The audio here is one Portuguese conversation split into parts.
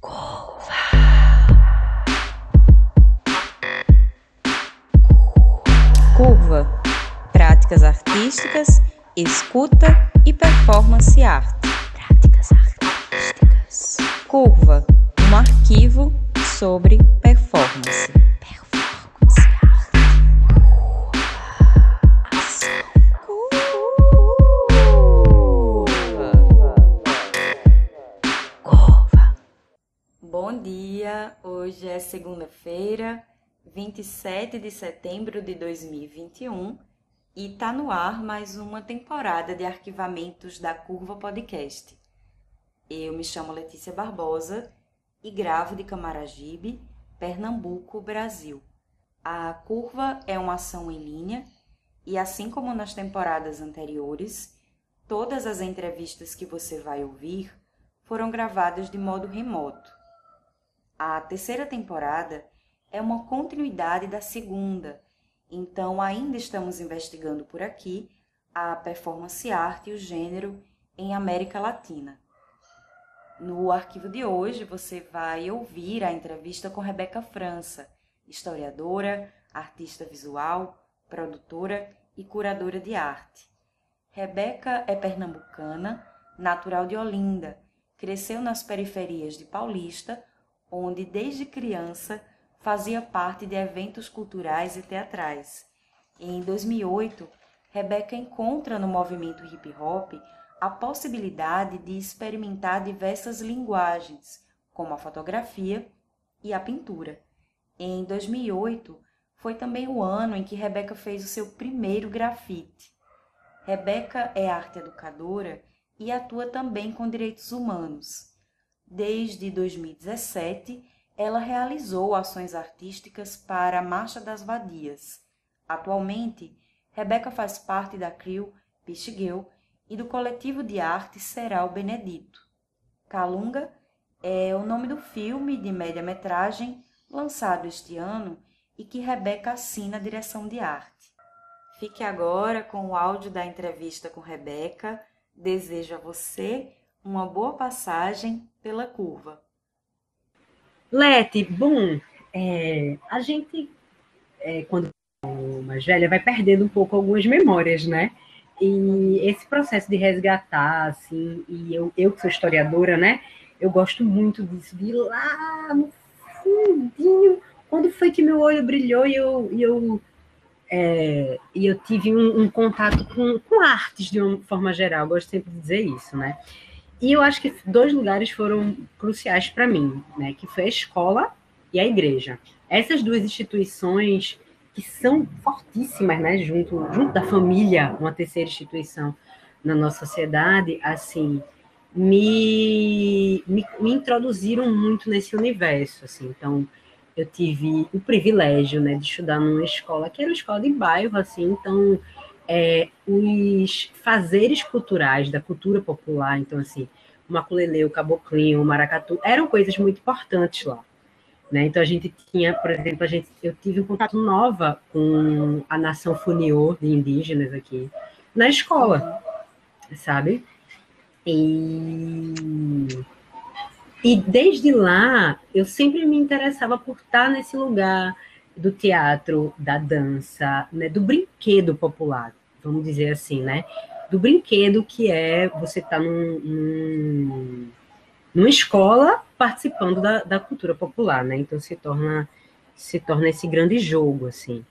Curva. Curva. Práticas artísticas, escuta e performance arte. Práticas artísticas. Curva. Um arquivo sobre 27 de setembro de 2021 e tá no ar mais uma temporada de arquivamentos da Curva Podcast. Eu me chamo Letícia Barbosa e gravo de Camaragibe, Pernambuco, Brasil. A Curva é uma ação em linha e, assim como nas temporadas anteriores, todas as entrevistas que você vai ouvir foram gravadas de modo remoto. A terceira temporada é uma continuidade da segunda, então ainda estamos investigando por aqui a performance arte e o gênero em América Latina. No arquivo de hoje você vai ouvir a entrevista com Rebeca França, historiadora, artista visual, produtora e curadora de arte. Rebeca é pernambucana, natural de Olinda, cresceu nas periferias de Paulista, onde desde criança fazia parte de eventos culturais e teatrais. Em 2008, Rebeca encontra no movimento hip hop a possibilidade de experimentar diversas linguagens, como a fotografia e a pintura. Em 2008, foi também o ano em que Rebeca fez o seu primeiro grafite. Rebeca é arte educadora e atua também com direitos humanos. Desde 2017, ela realizou ações artísticas para a Marcha das Vadias. Atualmente, Rebeca faz parte da CRIO Pixigueu e do coletivo de arte Seral Benedito. Calunga é o nome do filme de média-metragem lançado este ano e que Rebeca assina a direção de arte. Fique agora com o áudio da entrevista com Rebeca. Desejo a você uma boa passagem pela curva. Lete, bom, é, a gente, é, quando mais velha, vai perdendo um pouco algumas memórias, né? E esse processo de resgatar, assim, e eu, eu que sou historiadora, né? Eu gosto muito disso, de ir lá no fundinho, quando foi que meu olho brilhou e eu, e eu, é, e eu tive um, um contato com, com artes de uma forma geral, eu gosto sempre de dizer isso, né? E eu acho que dois lugares foram cruciais para mim, né? Que foi a escola e a igreja. Essas duas instituições que são fortíssimas, né? Junto, junto da família, uma terceira instituição na nossa sociedade, assim, me, me, me introduziram muito nesse universo, assim. Então, eu tive o privilégio, né, de estudar numa escola que era uma escola de bairro, assim. Então, é, os fazeres culturais da cultura popular, então assim, o maculelê, o caboclinho, o maracatu, eram coisas muito importantes lá. Né? Então a gente tinha, por exemplo, a gente, eu tive um contato nova com a nação Funiô de indígenas aqui na escola, sabe? E, e desde lá eu sempre me interessava por estar nesse lugar do teatro, da dança, né, do brinquedo popular, vamos dizer assim, né? Do brinquedo que é você estar tá num, num, numa escola participando da, da cultura popular, né? Então se torna se torna esse grande jogo, assim.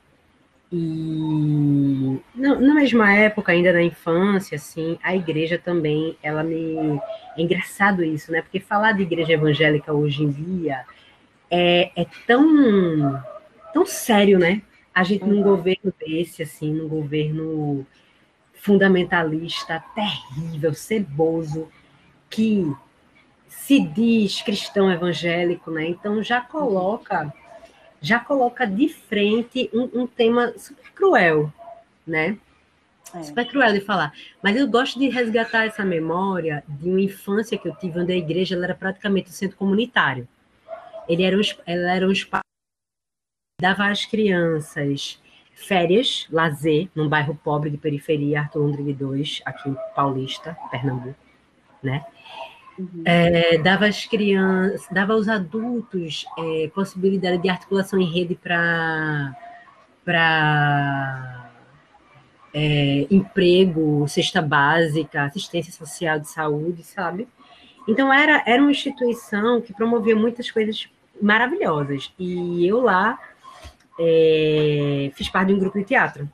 E na, na, mesma época, ainda na infância, assim, a igreja também, ela me... É engraçado isso, né? Porque falar de igreja evangélica hoje em dia é, é tão tão sério, né? A gente num uhum. governo desse, assim, num governo fundamentalista, terrível, ceboso, que se diz cristão evangélico, né? Então já coloca, já coloca de frente um, um tema super cruel, né? É. Super cruel de falar. Mas eu gosto de resgatar essa memória de uma infância que eu tive, onde a igreja era praticamente um centro comunitário. Ele era um, ela era um espaço dava às crianças férias, lazer, num bairro pobre de periferia, Arthur Londrine 2, aqui em Paulista, Pernambuco, né? Uhum. É, dava às crianças, dava aos adultos é, possibilidade de articulação em rede para para é, emprego, cesta básica, assistência social de saúde, sabe? Então era, era uma instituição que promovia muitas coisas maravilhosas. E eu lá é, fiz parte de um grupo de teatro.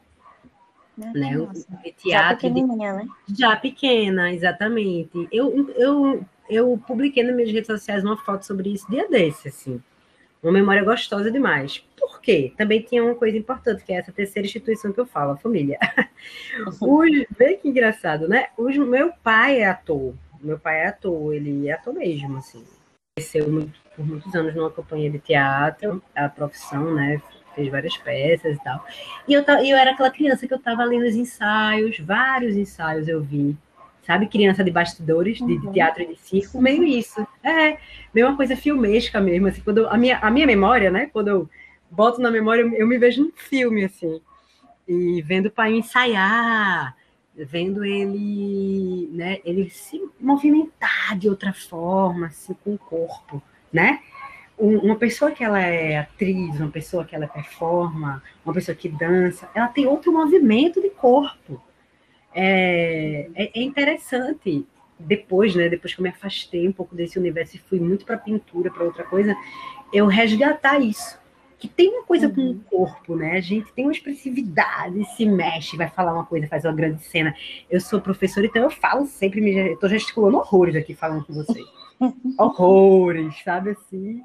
Né? né? De teatro, já pequenininha, né? Já pequena, exatamente. Eu, eu, eu publiquei nas minhas redes sociais uma foto sobre isso dia desse, assim. Uma memória gostosa demais. Por quê? Também tinha uma coisa importante, que é essa terceira instituição que eu falo, a família. Os, vê que engraçado, né? Os, meu pai é ator. Meu pai é ator, ele é ator mesmo, assim. Cresceu muito, por muitos anos numa companhia de teatro, a profissão, né? Fez várias peças e tal. E eu, eu era aquela criança que eu tava ali nos ensaios, vários ensaios eu vi sabe? Criança de bastidores, de, uhum. teatro e de circo, meio isso. É, meio uma coisa filmesca mesmo, assim, quando eu, a, minha, a minha memória, né, quando eu boto na memória, eu, eu me vejo num filme, assim, e vendo o pai ensaiar, vendo ele, né, ele se movimentar de outra forma, assim, com o corpo, né? Uma pessoa que ela é atriz, uma pessoa que ela performa, uma pessoa que dança, ela tem outro movimento de corpo, é, é, é, interessante depois, né, depois que eu me afastei um pouco desse universo e fui muito para pintura, para outra coisa, eu resgatar isso. Que tem uma coisa uhum. com o uhum. corpo, né? A gente tem uma expressividade, se mexe, vai falar uma coisa, faz uma grande cena. Eu sou professora, então eu falo sempre, me, eu tô gesticulando horrores aqui falando com vocês. horrores, sabe assim?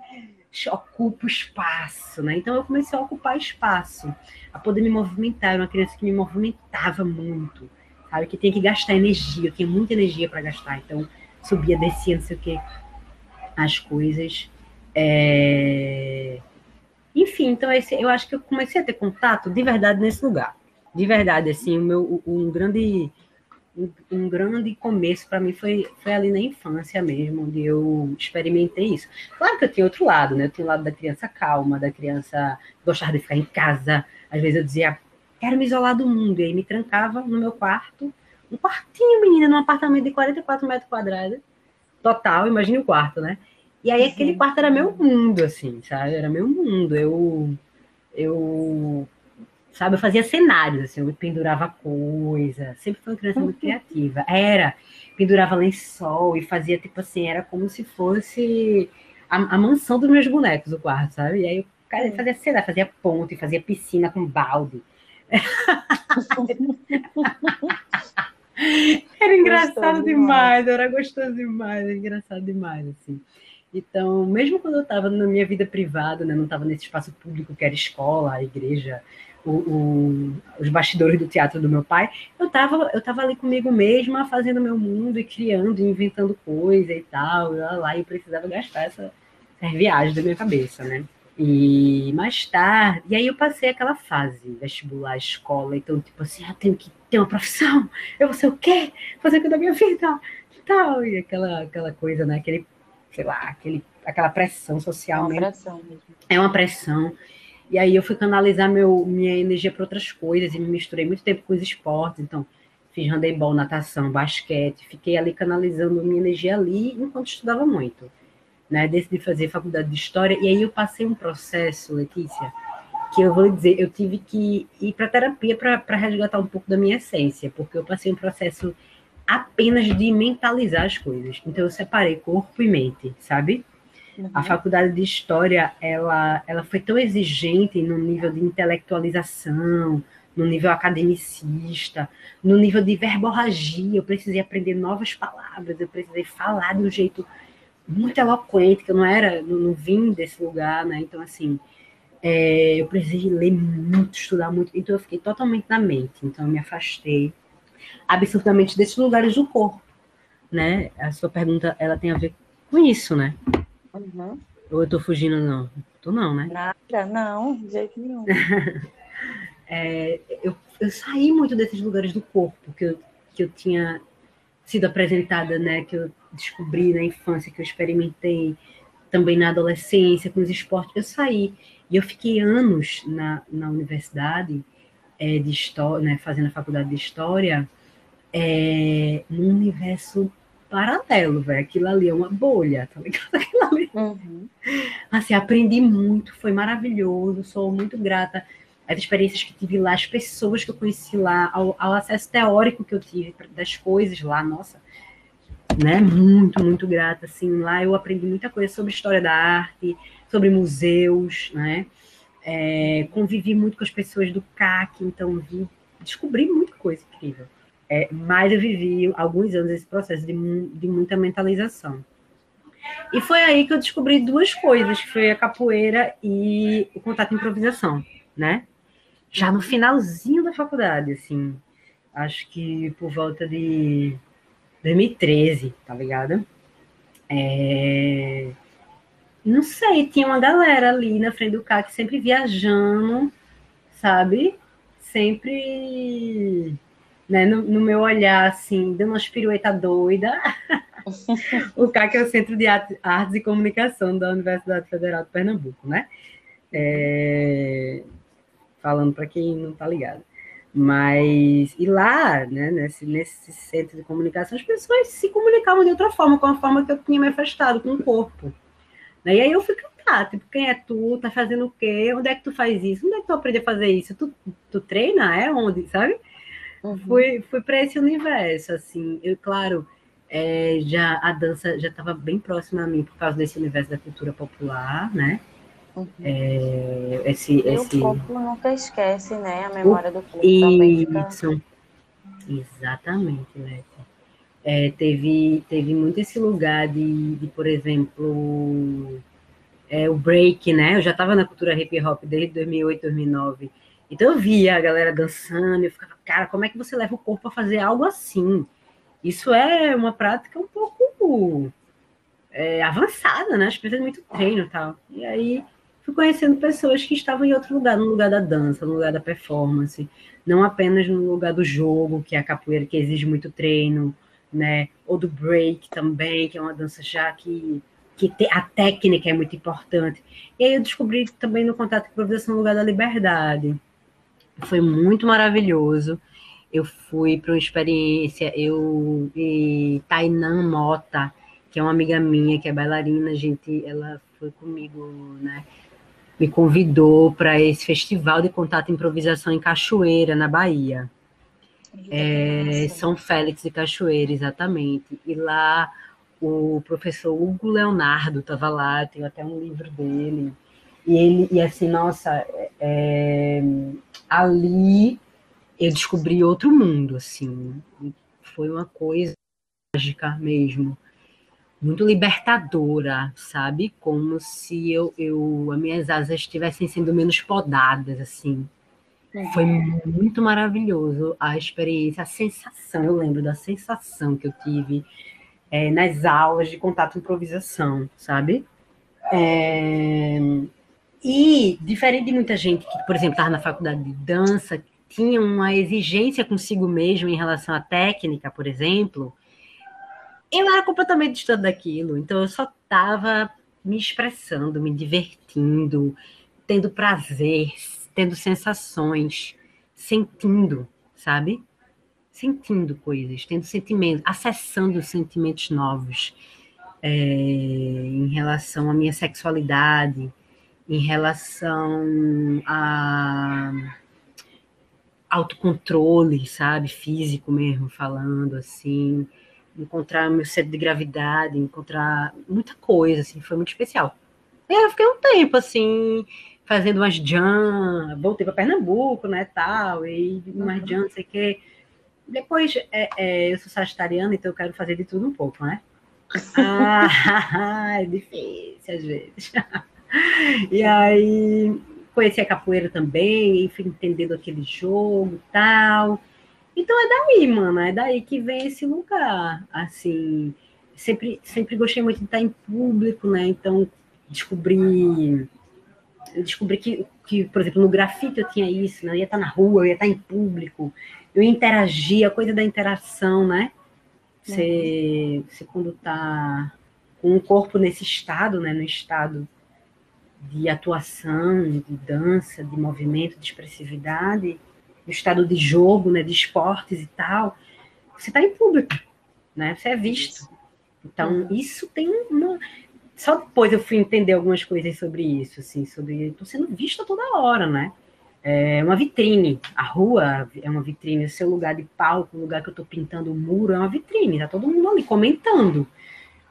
Ocupa o espaço, né? Então eu comecei a ocupar espaço, a poder me movimentar. Eu era uma criança que me movimentava muito sabe? Que tem que gastar energia, eu tinha muita energia para gastar, então subia, descia, não sei o que, as coisas. É... Enfim, então esse, eu acho que eu comecei a ter contato de verdade nesse lugar. De verdade, assim, o meu, um grande um, um grande começo para mim foi, foi ali na infância mesmo, onde eu experimentei isso. Claro que eu tinha outro lado, né? Eu tinha o lado da criança calma, da criança que gostava de ficar em casa. Às vezes eu dizia, quero me isolar do mundo. E aí me trancava no meu quarto, um quartinho, menina, num apartamento de 44 metros quadrados, total, imagine o quarto, né? E aí aquele uhum. quarto era meu mundo, assim, sabe? Era meu mundo. Eu, eu, sabe, eu fazia cenários, assim, eu pendurava coisa, sempre fui uma criança muito uhum. criativa. Era, pendurava lençol e fazia, tipo assim, era como se fosse a, a mansão dos meus bonecos, o quarto, sabe? E aí eu cara, fazia cenário, fazia ponte, fazia piscina com balde. era engraçado demais, era gostoso demais, era engraçado demais, assim. Então, mesmo quando eu estava na minha vida privada, né, não estava nesse espaço público que era escola, igreja, o, o, os bastidores do teatro do meu pai, eu estava eu tava ali comigo mesma, fazendo meu mundo e criando, inventando coisa e tal, lá, lá, eu precisava gastar essa, essa viagem da minha cabeça, né? E mais tarde, e aí eu passei aquela fase, vestibular, escola, então, tipo assim, ah, tenho que ter uma profissão, eu vou ser o quê? Fazer o que da minha vida? E tal, e aquela, aquela coisa, né? Aquele, sei lá, aquele, aquela pressão social. É uma mesmo. pressão mesmo. É uma pressão. E aí eu fui canalizar meu, minha energia para outras coisas e me misturei muito tempo com os esportes, então fiz handebol, natação, basquete, fiquei ali canalizando minha energia ali enquanto estudava muito né? Decidi fazer faculdade de História, e aí eu passei um processo, Letícia, que eu vou dizer, eu tive que ir para terapia para resgatar um pouco da minha essência, porque eu passei um processo apenas de mentalizar as coisas. Então eu separei corpo e mente, sabe? Uhum. A faculdade de história, ela, ela foi tão exigente no nível de intelectualização, no nível academicista, no nível de verborragia. Eu precisei aprender novas palavras, eu precisei falar de um jeito muito eloquente, que eu não era, não, não vim desse lugar, né? Então, assim, é, eu precisei ler muito, estudar muito, então eu fiquei totalmente na mente, então eu me afastei absurdamente desses lugares do corpo, né? A sua pergunta, ela tem a ver com isso, né? Uhum. Ou eu tô fugindo, não? Tô não, né? Nada, não, de jeito nenhum. é, eu, eu saí muito desses lugares do corpo que eu, que eu tinha sido apresentada, né? Que eu descobri na infância, que eu experimentei também na adolescência, com os esportes, eu saí. E eu fiquei anos na, na universidade é, de história, né, fazendo a faculdade de história, é, num universo paralelo, velho. Aquilo ali é uma bolha, tá ligado? Aquilo ali. Uhum. Assim, aprendi muito, foi maravilhoso, sou muito grata às experiências que tive lá, as pessoas que eu conheci lá, ao, ao acesso teórico que eu tive das coisas lá, nossa, né? Muito, muito grata, assim, lá eu aprendi muita coisa sobre história da arte, sobre museus, né? É, convivi muito com as pessoas do CAC, então vi, descobri muita coisa incrível. É, mas eu vivi alguns anos esse processo de, de muita mentalização. E foi aí que eu descobri duas coisas, que foi a capoeira e o contato em improvisação, né? Já no finalzinho da faculdade, assim, acho que por volta de 2013, tá ligado? É... Não sei, tinha uma galera ali na frente do CAC sempre viajando, sabe? Sempre né, no, no meu olhar, assim, dando umas piruetas doida. o CAC é o Centro de Artes e Comunicação da Universidade Federal de Pernambuco, né? É... Falando para quem não tá ligado. Mas, e lá, né, nesse, nesse centro de comunicação, as pessoas se comunicavam de outra forma, com a forma que eu tinha me afastado, com o corpo. Né? E aí eu fui cantar, tipo, quem é tu? Tá fazendo o quê? Onde é que tu faz isso? Onde é que tu aprende a fazer isso? Tu, tu treina? É onde, sabe? Uhum. Fui, fui para esse universo, assim. Eu, claro, é, já a dança já estava bem próxima a mim por causa desse universo da cultura popular, né? Uhum. É, esse, e esse... o corpo nunca esquece, né? A memória do corpo também fica... Exatamente, Leti. É, teve, teve muito esse lugar de, de por exemplo, é, o break, né? Eu já estava na cultura hip hop desde 2008, 2009. Então eu via a galera dançando, eu ficava, cara, como é que você leva o corpo a fazer algo assim? Isso é uma prática um pouco é, avançada, né? As pessoas muito treino e tal. E aí fui conhecendo pessoas que estavam em outro lugar, no lugar da dança, no lugar da performance, não apenas no lugar do jogo, que é a capoeira, que exige muito treino, né? Ou do break também, que é uma dança já que, que te, a técnica é muito importante. E aí eu descobri também no contato com a improvisação lugar da liberdade. Foi muito maravilhoso. Eu fui para uma experiência, eu e Tainan Mota, que é uma amiga minha, que é bailarina, gente, ela foi comigo, né? Me convidou para esse festival de contato e improvisação em Cachoeira, na Bahia. É, São Félix de Cachoeira, exatamente. E lá o professor Hugo Leonardo estava lá, tem até um livro dele. E ele, e assim, nossa, é, ali eu descobri outro mundo, assim. Foi uma coisa mágica mesmo. Muito libertadora, sabe? Como se eu, eu as minhas asas estivessem sendo menos podadas, assim. Foi muito maravilhoso a experiência, a sensação. Eu lembro da sensação que eu tive é, nas aulas de contato e improvisação, sabe? É, e, diferente de muita gente que, por exemplo, estava na faculdade de dança, tinha uma exigência consigo mesmo em relação à técnica, por exemplo, eu era completamente distante daquilo. Então, eu só estava me expressando, me divertindo, tendo prazer, tendo sensações, sentindo, sabe? Sentindo coisas, tendo sentimentos, acessando sentimentos novos é, em relação à minha sexualidade, em relação a autocontrole, sabe, físico mesmo, falando assim, encontrar meu centro de gravidade, encontrar muita coisa, assim, foi muito especial. E eu fiquei um tempo, assim, fazendo umas jam, voltei para Pernambuco, né, tal, e umas jam, não sei o quê. Depois, é, é, eu sou sagitariana, então eu quero fazer de tudo um pouco, né? Ah, é difícil às vezes. E aí conheci a capoeira também, e fui entendendo aquele jogo e tal. Então é daí, mano, é daí que vem esse lugar. Assim, sempre, sempre gostei muito de estar em público, né? Então descobri descobri que, que, por exemplo, no grafite eu tinha isso, né? Eu ia estar na rua, eu ia estar em público, eu ia interagir, a coisa da interação, né? Você, uhum. você quando tá com o corpo nesse estado, né? No estado de atuação, de dança, de movimento, de expressividade, do estado de jogo, né, de esportes e tal, você está em público, né? Você é visto. Então, uhum. isso tem uma. Só depois eu fui entender algumas coisas sobre isso, assim, sobre. Estou sendo vista toda hora, né? É uma vitrine. A rua é uma vitrine, o seu lugar de palco, o lugar que eu estou pintando o muro é uma vitrine. Tá todo mundo ali comentando,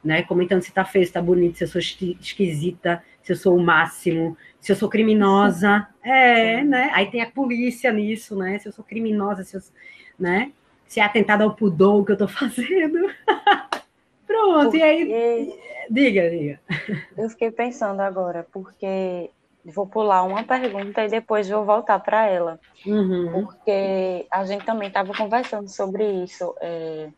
né? Comentando se tá feio, se tá bonito, se eu sou esquisita, se eu sou o máximo, se eu sou criminosa. É, né? Aí tem a polícia nisso, né? Se eu sou criminosa, se eu, né? Se é atentado ao pudor que eu estou fazendo. Pronto, porque... e aí. Diga, diga. Eu fiquei pensando agora, porque vou pular uma pergunta e depois vou voltar para ela. Uhum. Porque a gente também estava conversando sobre isso. É,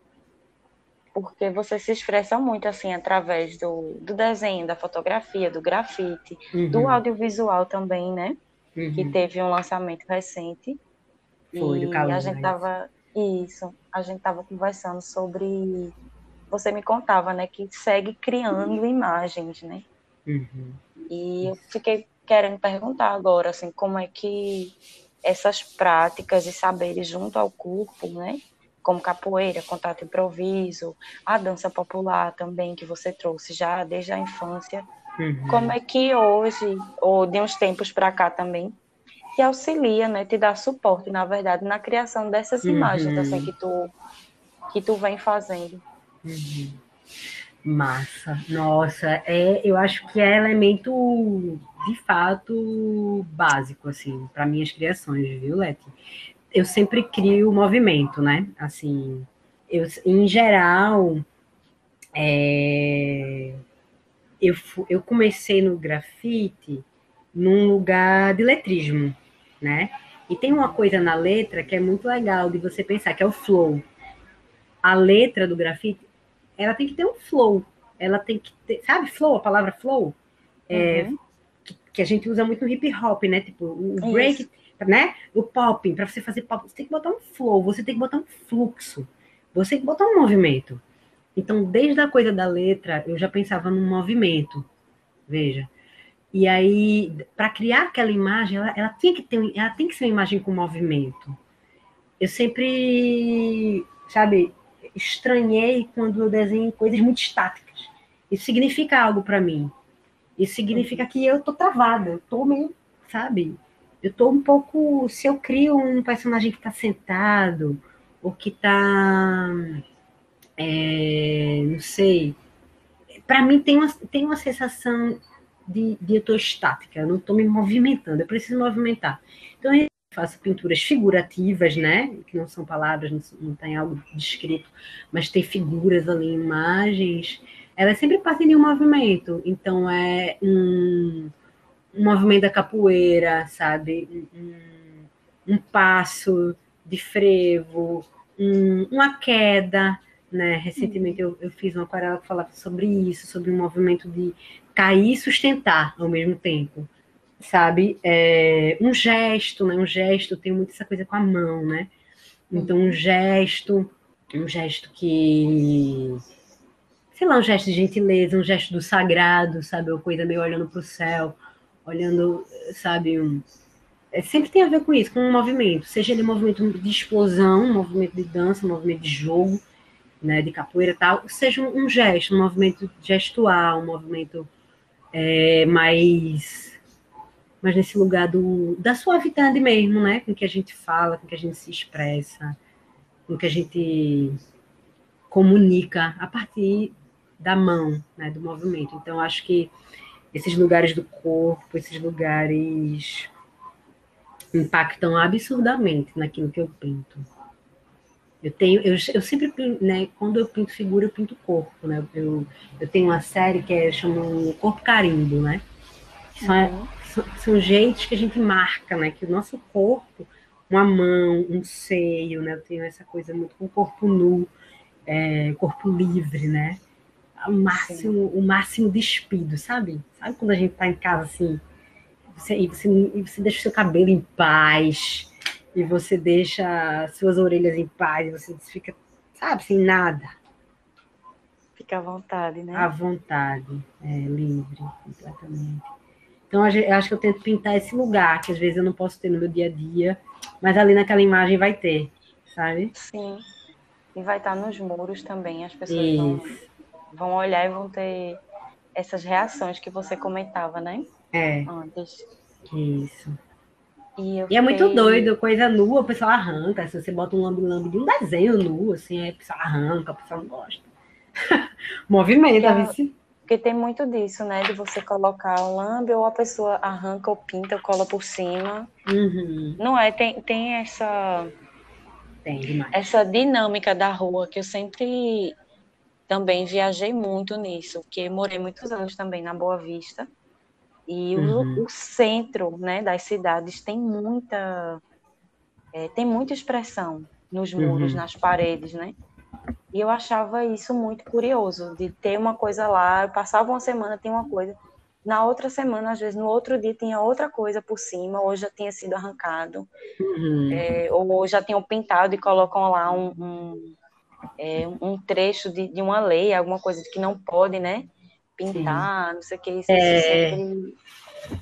porque você se expressa muito assim através do, do desenho, da fotografia, do grafite, uhum. do audiovisual também, né? Uhum. Que teve um lançamento recente. Foi, e do a gente tava. Isso, a gente estava conversando sobre você me contava, né, que segue criando imagens, né? Uhum. E eu fiquei querendo perguntar agora, assim, como é que essas práticas e saberes junto ao corpo, né? Como capoeira, contato improviso, a dança popular também que você trouxe já desde a infância. Uhum. Como é que hoje, ou de uns tempos para cá também, te auxilia, né? Te dá suporte, na verdade, na criação dessas uhum. imagens assim que tu que tu vem fazendo. Uhum. Massa, nossa, é, eu acho que é elemento de fato básico assim para minhas criações, viu, Leti? Eu sempre crio movimento, né? Assim, eu, em geral, é, eu, eu comecei no grafite num lugar de letrismo, né? E tem uma coisa na letra que é muito legal de você pensar, que é o flow. A letra do grafite ela tem que ter um flow. Ela tem que ter, sabe, flow, a palavra flow? É, uhum. que, que, a gente usa muito no hip hop, né? Tipo, o break, Isso. né? O popping, para você fazer pop, você tem que botar um flow, você tem que botar um fluxo, você tem que botar um movimento. Então, desde a coisa da letra, eu já pensava num movimento. Veja. E aí, para criar aquela imagem, ela, ela, tinha que ter, ela tem que ser uma imagem com movimento. Eu sempre, sabe, estranhei quando eu desenho coisas muito estáticas. Isso significa algo para mim. Isso significa que eu tô travada, eu tô meio, sabe? Eu tô um pouco. Se eu crio um personagem que tá sentado, ou que tá. É, não sei. Para mim tem uma, tem uma sensação de, de eu tô estática, eu não tô me movimentando, eu preciso movimentar. Então, faço pinturas figurativas, né? Que não são palavras, não, tem algo descrito, mas tem figuras ali, imagens. Elas sempre partem de um movimento. Então é um, um movimento da capoeira, sabe? Um, um passo de frevo, um, uma queda, né? Recentemente eu, eu fiz uma aquarela que falava sobre isso, sobre um movimento de cair e sustentar ao mesmo tempo sabe? É, um gesto, né? Um gesto tem muito essa coisa com a mão, né? Então, um gesto, um gesto que. Sei lá, um gesto de gentileza, um gesto do sagrado, sabe? Uma coisa meio olhando para o céu, olhando, sabe? Um, é, sempre tem a ver com isso, com um movimento, seja ele um movimento de explosão, um movimento de dança, um movimento de jogo, né, de capoeira e tal, seja um, gesto, um movimento gestual, um movimento é, mais mas nesse lugar do, da suavidade mesmo, né? Com que a gente fala, com que a gente se expressa, com que a gente comunica a partir da mão, né? Do movimento. Então, acho que esses lugares do corpo, esses lugares impactam absurdamente naquilo que eu pinto. Eu tenho, eu, eu sempre, né, quando eu pinto figura, eu pinto corpo, né? Eu, eu tenho uma série que é chama Corpo Carimbo, né? São, uhum são jeitos que a gente marca, né? Que o nosso corpo, uma mão, um seio, né? Eu tenho essa coisa muito com o corpo nu, é, corpo livre, né? O máximo, o máximo despido, sabe? Sabe quando a gente tá em casa assim, você, e, você, e você deixa o seu cabelo em paz, e você deixa suas orelhas em paz, e você fica, sabe, sem nada. Fica à vontade, né? À vontade, é, livre, completamente. Então, eu acho que eu tento pintar esse lugar, que às vezes eu não posso ter no meu dia a dia, mas ali naquela imagem vai ter, sabe? Sim. E vai estar nos muros também, as pessoas Isso. vão, vão olhar e vão ter essas reações que você comentava, né? É. Antes. Isso. E, e é muito doido, coisa nua, o pessoal arranca. Se você bota um lambe-lambe de um desenho nu, assim, aí o pessoal arranca, o pessoal não gosta. Movimenta, porque, porque tem muito disso, né? De você colocar o lambe ou a pessoa arranca ou pinta, cola por cima. Uhum. Não é? Tem, tem essa. Tem demais. Essa dinâmica da rua que eu sempre também viajei muito nisso, porque morei muitos anos também na Boa Vista. E uhum. o, o, centro né, das cidades tem muita, é, tem muita expressão nos muros, uhum. nas paredes, né? E eu achava isso muito curioso, de ter uma coisa lá, eu passava uma semana, tinha uma coisa, na outra semana, às vezes, no outro dia tinha outra coisa por cima, ou já tinha sido arrancado, uhum. é, ou já tinham pintado e colocam lá um, um, é, um trecho de, de, uma lei, alguma coisa que não pode, né? pintar, Sim. não sei o que, isso, é... sempre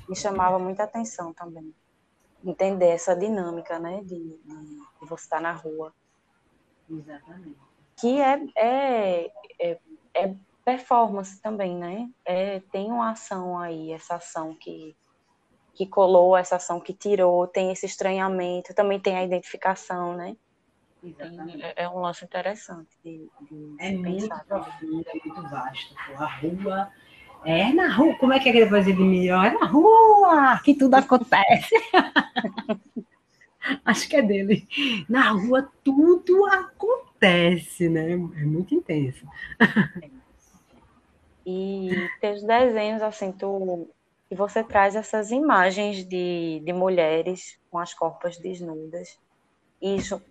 me chamava muita atenção também. Entender essa dinâmica, né, de, de, de você estar na rua. Exatamente. Que é, é, é, é performance também, né? É, tem uma ação aí, essa ação que, que colou, essa ação que tirou, tem esse estranhamento, também tem a identificação, né? É, é um lance interessante de, de é muito profundo, é muito vasto. A rua é na rua. Como é que é que ele vai dizer de melhor? É na rua que tudo acontece. Acho que é dele. Na rua tudo acontece, né? É muito intenso. E teus desenhos, assim, tu e você traz essas imagens de, de mulheres com as corpas desnudas. Isso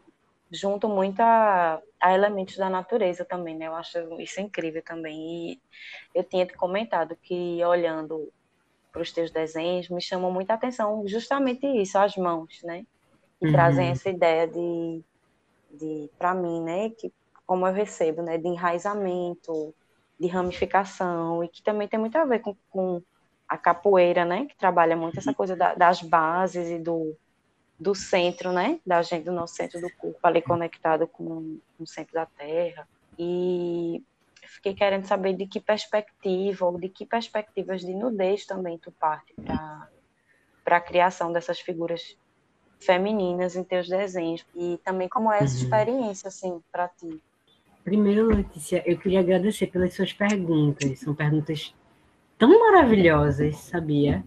junto muito a, a, elementos da natureza também, né? Eu acho isso incrível também. E eu tinha te comentado que olhando para os teus desenhos me chamou muita atenção justamente isso, as mãos, né? Que uhum. trazem essa ideia de, de para mim, né? Que como eu recebo, né? De enraizamento, de ramificação e que também tem muito a ver com, com a capoeira, né? Que trabalha muito essa coisa da, das bases e do do centro, né, da gente, do nosso centro do corpo, ali conectado com, com o centro da Terra. E fiquei querendo saber de que perspectiva, ou de que perspectivas de nudez também tu parte para a criação dessas figuras femininas em teus desenhos. E também como é essa uhum. experiência, assim, para ti. Primeiro, Letícia, eu queria agradecer pelas suas perguntas. São perguntas tão maravilhosas, sabia?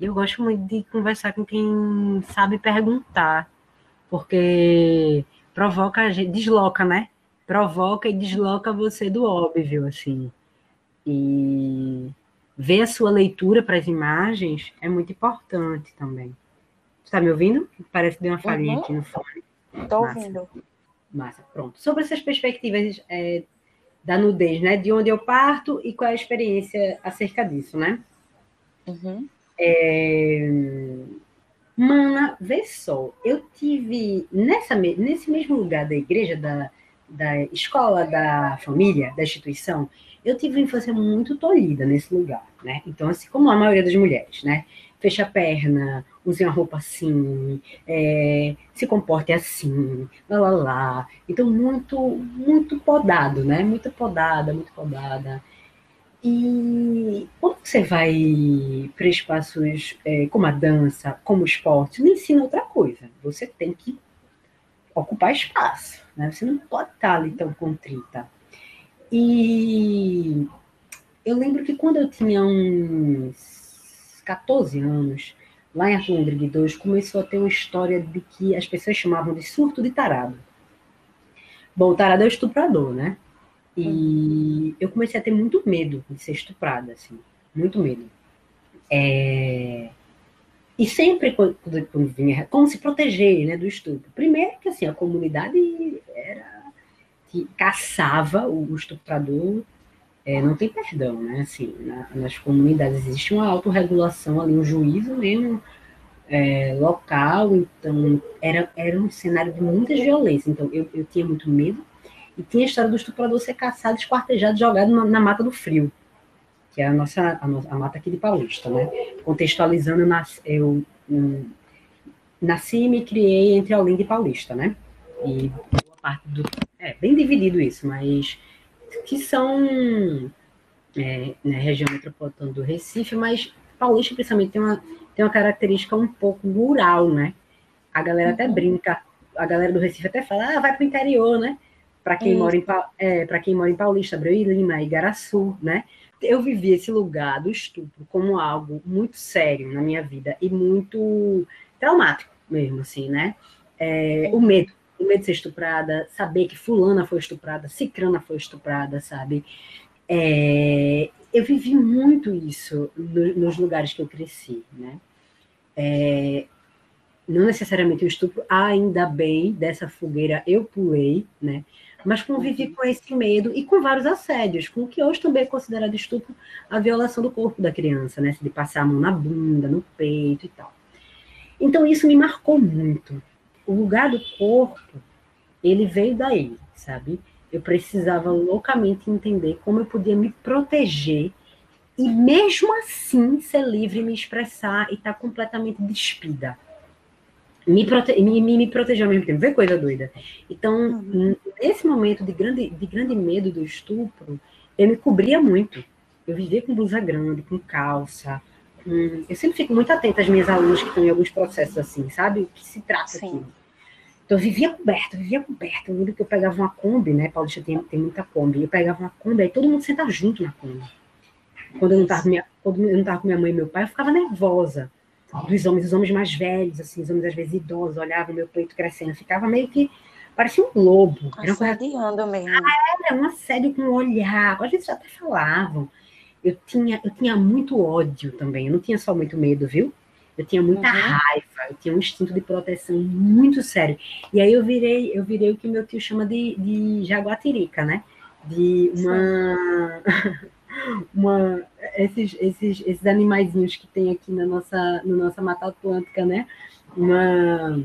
eu gosto muito de conversar com quem sabe perguntar, porque provoca a gente, desloca, né? Provoca e desloca você do óbvio, assim. E ver a sua leitura para as imagens é muito importante também. Está me ouvindo? Parece que deu uma farinha uhum. aqui no fone. Estou ouvindo. Massa, pronto. Sobre essas perspectivas é, da nudez, né? De onde eu parto e qual é a experiência acerca disso, né? Uhum. É... Mana, vê só, eu tive nessa, nesse mesmo lugar da igreja, da, da escola, da família, da instituição, eu tive uma infância muito tolhida nesse lugar, né? Então, assim, como a maioria das mulheres, né? Fecha a perna, use uma roupa assim, é, se comporte assim, lá, lá, lá. Então, muito, muito podado, né? Muito podada, muito podada. E quando você vai para espaços é, como a dança, como o esporte, não ensina outra coisa. Você tem que ocupar espaço, né? Você não pode estar ali tão contrita. E eu lembro que quando eu tinha uns 14 anos, lá em Arthur Rodrigues 2, começou a ter uma história de que as pessoas chamavam de surto de tarado. Bom, o tarado é o estuprador, né? E eu comecei a ter muito medo de ser estuprada, assim, muito medo. É... E sempre quando, quando vinha, como se proteger né, do estupro? Primeiro que assim, a comunidade era que caçava o estuprador, é, não tem perdão, né? Assim, na, nas comunidades existe uma autorregulação ali, um juízo mesmo é, local, então era, era um cenário de muita violência. Então eu, eu tinha muito medo e tinha a história do estuprador ser caçado, esquartejado, jogado na, na Mata do Frio, que é a nossa a, a mata aqui de Paulista, né? Contextualizando, eu, nasci, eu um, nasci e me criei entre Olinda e Paulista, né? E boa parte do... É bem dividido isso, mas que são é, na região metropolitana do Recife, mas Paulista, principalmente, tem uma, tem uma característica um pouco rural, né? A galera até uhum. brinca, a galera do Recife até fala, ah, vai para o interior, né? Para quem, mora em, é, quem mora em Paulista, Abreu e Lima, Igaraçu, né? Eu vivi esse lugar do estupro como algo muito sério na minha vida e muito traumático mesmo, assim, né? É, o medo, o medo de ser estuprada, saber que fulana foi estuprada, cicrana foi estuprada, sabe? É, eu vivi muito isso no, nos lugares que eu cresci, né? É, não necessariamente o estupro, ainda bem, dessa fogueira eu pulei, né? Mas convivi com esse medo e com vários assédios, com o que hoje também é considerado estupro, a violação do corpo da criança, né? De passar a mão na bunda, no peito e tal. Então isso me marcou muito. O lugar do corpo, ele veio daí, sabe? Eu precisava loucamente entender como eu podia me proteger e mesmo assim ser livre, me expressar e estar tá completamente despida. Me, prote me, me, me, proteger ao mesmo tempo, vê coisa doida. Então, uhum. nesse momento de grande, de grande medo do estupro, eu me cobria muito. Eu vivia com blusa grande, com calça. Com... Eu sempre fico muito atenta às minhas alunas que estão em alguns processos assim, sabe? O que se trata Sim. aqui. Então, eu vivia coberta, vivia coberta. Eu lembro que eu pegava uma Kombi, né? Paulista tem, tem muita Kombi. Eu pegava uma Kombi, aí todo mundo sentava junto na Kombi. Quando eu não estava com minha, quando eu não tava com minha mãe e meu pai, eu ficava nervosa. Dos homens, os homens mais velhos, assim, os homens às vezes idosos, olhavam meu peito crescendo, ficava meio que parecia um lobo. Assediando mesmo. Ah, era um assédio com o olhar. Às vezes até falavam. Eu tinha, eu tinha muito ódio também. Eu não tinha só muito medo, viu? Eu tinha muita uhum. raiva, eu tinha um instinto de proteção muito sério. E aí eu virei, eu virei o que meu tio chama de, de jaguatirica, né? De uma uma, esses, esses, esses animaizinhos que tem aqui na nossa, na nossa Mata Atlântica, né? Uma,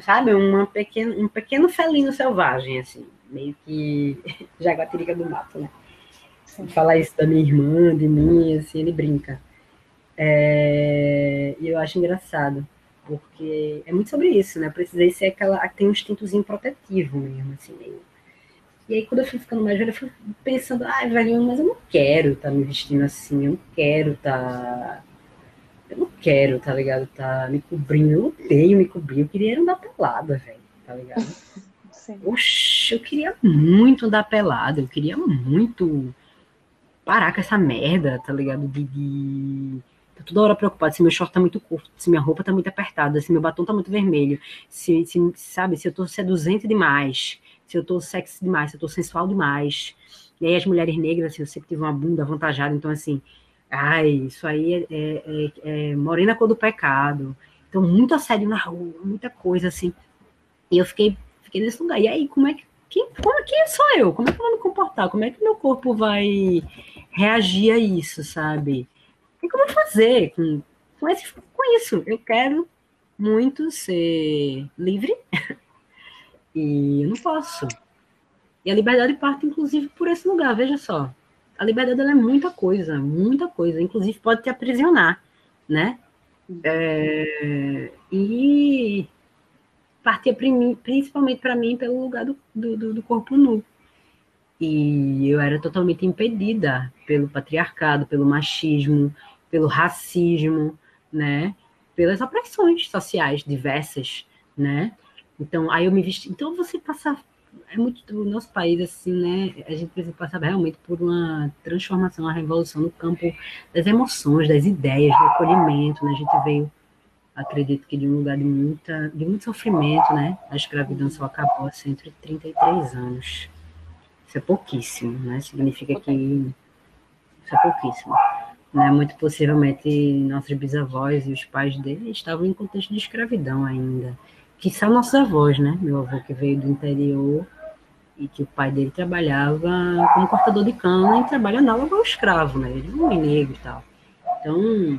sabe, uma pequena, um pequeno felino selvagem, assim, meio que jaguatirica do mato, né? Falar isso da minha irmã, de mim, assim, ele brinca. É, e eu acho engraçado, porque é muito sobre isso, né? Eu precisei ser aquela, tem um instintozinho protetivo mesmo, assim, meio e aí, quando eu fui ficando mais velha, eu fui pensando, ai, ah, velho, mas eu não quero estar tá me vestindo assim, eu não quero estar. Tá... Eu não quero, tá ligado? Tá me cobrindo, eu odeio me cobrir, eu queria andar pelada, velho, tá ligado? Sim. Oxi, eu queria muito andar pelada, eu queria muito parar com essa merda, tá ligado? De. de... Tô toda hora preocupado se meu short tá muito curto, se minha roupa tá muito apertada, se meu batom tá muito vermelho, se, se sabe, se eu tô seduzente demais se eu tô sexy demais, se eu tô sensual demais. E aí as mulheres negras, assim, eu sempre tive uma bunda avantajada, então assim, ai, isso aí é, é, é, é morena cor do pecado. Então, muito assédio na rua, muita coisa, assim. E eu fiquei, fiquei nesse lugar. E aí, como é que. Quem, como, quem sou eu? Como é que eu vou me comportar? Como é que meu corpo vai reagir a isso, sabe? O que eu vou fazer com, com, esse, com isso? Eu quero muito ser livre, E eu não posso. E a liberdade parte, inclusive, por esse lugar, veja só. A liberdade é muita coisa, muita coisa. Inclusive, pode te aprisionar, né? É, e partia principalmente para mim pelo lugar do, do, do corpo nu. E eu era totalmente impedida pelo patriarcado, pelo machismo, pelo racismo, né? Pelas opressões sociais diversas, né? Então, aí eu me vesti. Então, você passa. É muito do nosso país, assim, né? A gente precisa passar realmente por uma transformação, uma revolução no campo das emoções, das ideias, do acolhimento, né? A gente veio, acredito que de um lugar de, muita, de muito sofrimento, né? A escravidão só acabou há 133 anos. Isso é pouquíssimo, né? Significa que isso é pouquíssimo. Né? Muito possivelmente nossos bisavós e os pais dele estavam em contexto de escravidão ainda que são nossos avós, né? Meu avô que veio do interior e que o pai dele trabalhava como cortador de cana e trabalha ao escravo, né? Ele é um negro e tal. Então,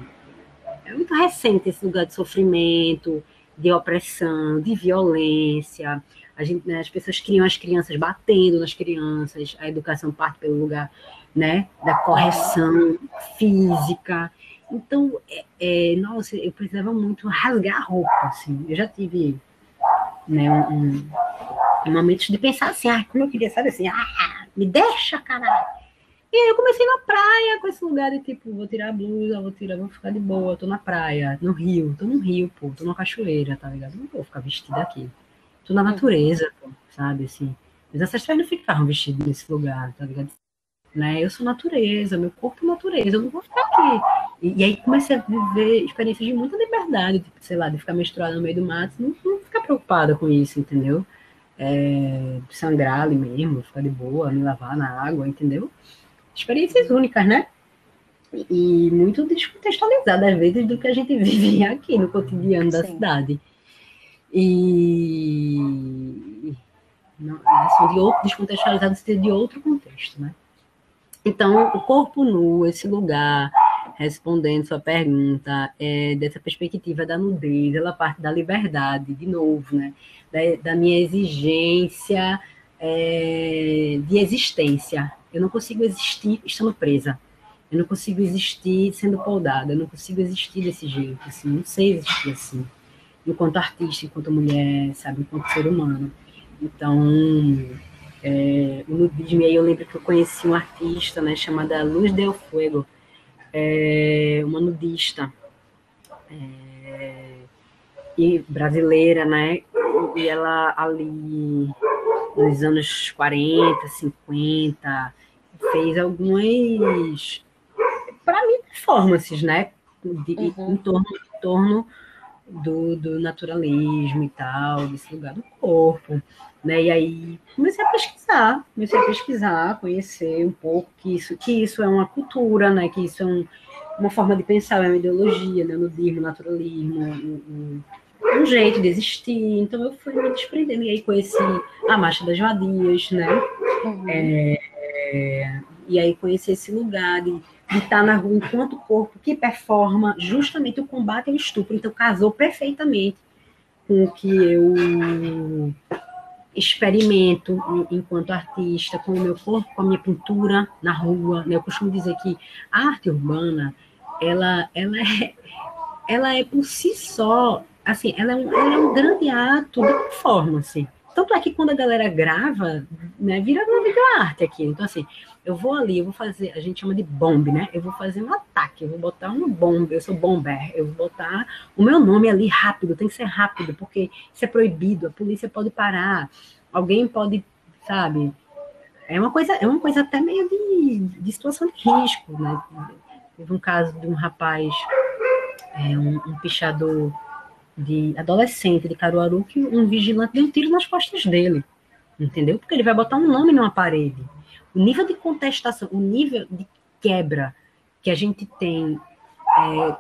é muito recente esse lugar de sofrimento, de opressão, de violência. A gente, né, as pessoas criam as crianças batendo nas crianças, a educação parte pelo lugar né, da correção física. Então, é, é, nossa, eu precisava muito rasgar a roupa, assim. Eu já tive né, um, momentos de pensar assim, ah, como eu queria, sabe assim, ah, me deixa, caralho. E aí eu comecei na praia com esse lugar de tipo, vou tirar a blusa, vou tirar, vou ficar de boa, tô na praia, no rio, tô no rio, pô, tô numa cachoeira, tá ligado? Não vou ficar vestida aqui. Tô na natureza, pô, sabe, assim. Os ancestrais não ficaram vestidos nesse lugar, tá ligado? Né? Eu sou natureza, meu corpo é natureza, eu não vou ficar aqui. E, e aí comecei a viver experiências de muita liberdade, tipo, sei lá, de ficar menstruada no meio do mato, não, não ficar preocupada com isso, entendeu? É, sangrar ali mesmo, ficar de boa, me lavar na água, entendeu? Experiências únicas, né? E muito descontextualizadas, às vezes, do que a gente vive aqui no cotidiano da Sim. cidade. E não, são de outro, descontextualizados de outro contexto, né? Então, o corpo nu, esse lugar, respondendo sua pergunta, é, dessa perspectiva da nudez, ela parte da liberdade, de novo, né? Da, da minha exigência é, de existência. Eu não consigo existir estando presa. Eu não consigo existir sendo poldada. Eu não consigo existir desse jeito, assim. Não sei existir assim. Enquanto artista, enquanto mulher, sabe? Enquanto ser humano. Então, é, o nudismo, aí eu lembro que eu conheci uma artista, né, chamada Luz Del Fuego, é, uma nudista, é, e brasileira, né, e ela ali nos anos 40, 50, fez algumas, para mim, performances, né, de, uhum. em, torno, em torno do, do naturalismo e tal, desse lugar do corpo. Né? E aí comecei a pesquisar, comecei a pesquisar, conhecer um pouco que isso, que isso é uma cultura, né? que isso é um, uma forma de pensar, é uma ideologia, né? nudismo, naturalismo, um, um, um, jeito de existir. Então eu fui me desprendendo, e aí conheci a Marcha das Vadias, né? Uhum. É, é, e aí conheci esse lugar de, estar na rua enquanto corpo que performa justamente o combate ao estupro. Então casou perfeitamente com o que eu experimento enquanto artista com o meu corpo, com a minha pintura na rua. Né? Eu costumo dizer que a arte urbana, ela, ela, é, ela é por si só, assim, ela é um, ela é um grande ato de performance. Tanto é que quando a galera grava, né, vira uma videoarte aqui. Então, assim, eu vou ali, eu vou fazer, a gente chama de bomb, né? Eu vou fazer um ataque, eu vou botar um bomb, eu sou bomber, eu vou botar o meu nome ali rápido, tem que ser rápido, porque isso é proibido, a polícia pode parar, alguém pode, sabe? É uma coisa, é uma coisa até meio de, de situação de risco, né? Teve um caso de um rapaz, é, um, um pichador de adolescente de Caruaru que um vigilante deu um tiro nas costas dele, entendeu? Porque ele vai botar um nome numa parede. O nível de contestação, o nível de quebra que a gente tem é,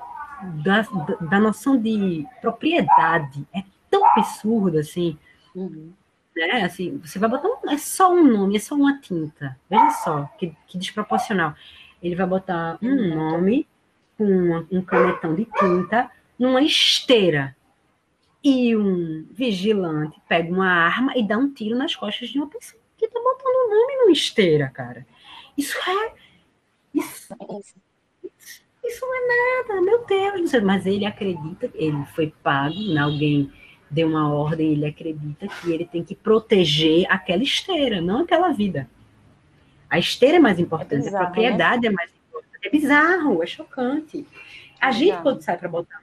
da, da noção de propriedade é tão absurdo assim. Uhum. Né? Assim, você vai botar um, é só um nome, é só uma tinta. Veja só que, que desproporcional. Ele vai botar um uhum. nome com um canetão de tinta numa esteira e um vigilante pega uma arma e dá um tiro nas costas de uma pessoa que tá botando o nome numa esteira, cara. Isso é. Isso, isso, isso não é nada, meu Deus, não sei. Mas ele acredita, ele foi pago, né, alguém deu uma ordem, ele acredita que ele tem que proteger aquela esteira, não aquela vida. A esteira é mais importante, é bizarro, a propriedade né? é mais importante. É bizarro, é chocante. A é gente, quando sai para botar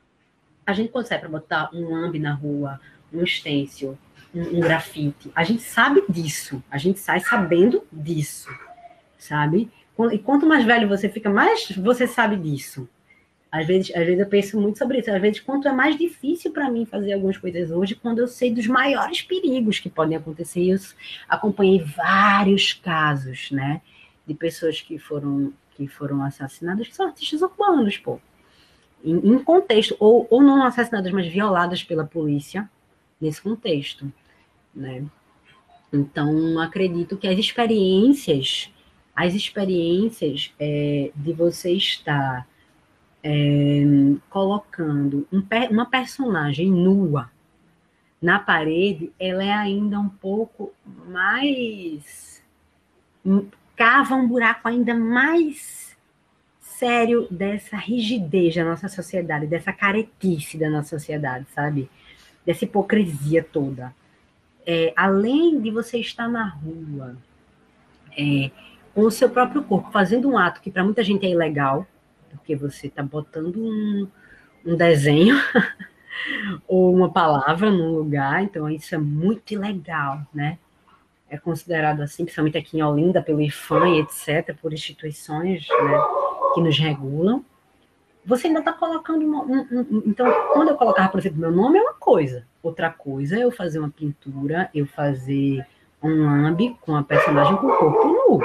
a gente consegue botar um lambe na rua, um stencil, um, um, grafite. A gente sabe disso. A gente sai sabendo disso, sabe? E quanto mais velho você fica, mais você sabe disso. Às vezes, às vezes eu penso muito sobre isso. Às vezes, quanto é mais difícil para mim fazer algumas coisas hoje, quando eu sei dos maiores perigos que podem acontecer. Eu acompanhei vários casos, né, de pessoas que foram que foram assassinadas, que são artistas urbanos, pô em, em contexto, ou, ou não assassinadas, mas violadas pela polícia nesse contexto, né? Então, acredito que as experiências, as experiências é, de você estar é, colocando um, uma personagem nua na parede, ela é ainda um pouco mais. cava um buraco ainda mais sério dessa rigidez da nossa sociedade, dessa caretice da nossa sociedade, sabe? Dessa hipocrisia toda. é, além de você estar na rua, é, com o seu próprio corpo, fazendo um ato que para muita gente é ilegal, porque você está botando um, um desenho ou uma palavra num lugar, então isso é muito ilegal, né? É considerado assim, principalmente aqui em Olinda, pelo IFAM, etc., por instituições né, que nos regulam. Você ainda está colocando. Uma, um, um, então, quando eu colocava, por exemplo, meu nome é uma coisa, outra coisa é eu fazer uma pintura, eu fazer um lambe com a personagem com o corpo nu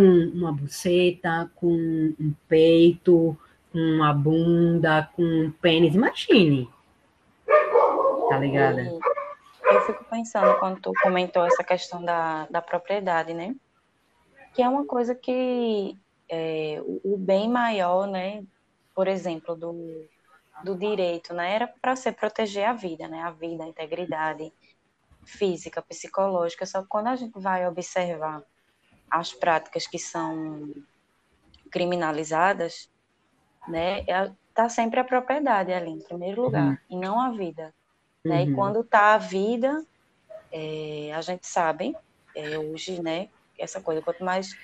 com uma buceta, com um peito, com uma bunda, com um pênis, imagine. Tá ligada? Eu fico pensando quando tu comentou essa questão da, da propriedade, né? Que é uma coisa que é, o, o bem maior, né? Por exemplo, do, do direito, né? Era para você proteger a vida, né? A vida, a integridade física, psicológica. Só que quando a gente vai observar as práticas que são criminalizadas, né, está é, sempre a propriedade ali, em primeiro lugar, uhum. e não a vida. Né? Uhum. E quando está a vida, é, a gente sabe, é, hoje, né, essa coisa, quanto mais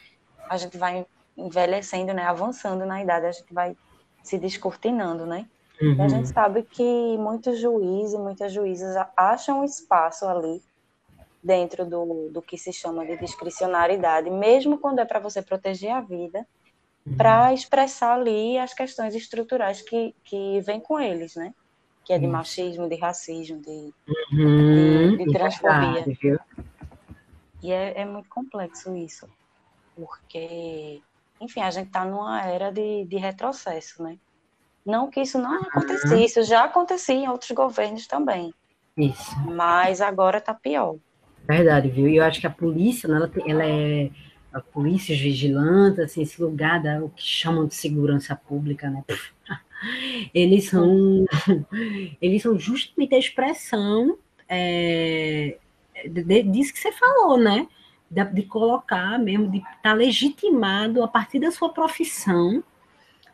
a gente vai envelhecendo, né, avançando na idade, a gente vai se descortinando, né? Uhum. E a gente uhum. sabe que muitos juízes e muitas juízas acham espaço ali dentro do, do que se chama de discricionariedade, mesmo quando é para você proteger a vida, uhum. para expressar ali as questões estruturais que, que vêm com eles, né? Que é de machismo, de racismo, de, uhum. de, de transfobia. E é, é muito complexo isso, porque, enfim, a gente está numa era de, de retrocesso, né? Não que isso não acontecesse, isso já acontecia em outros governos também. Isso. Mas agora está pior. Verdade, viu? E eu acho que a polícia, né, ela, ela é a polícia vigilante, assim, esse lugar da o que chamam de segurança pública, né? Eles são, eles são justamente a expressão é, disso que você falou, né? De, de colocar mesmo, de estar tá legitimado a partir da sua profissão,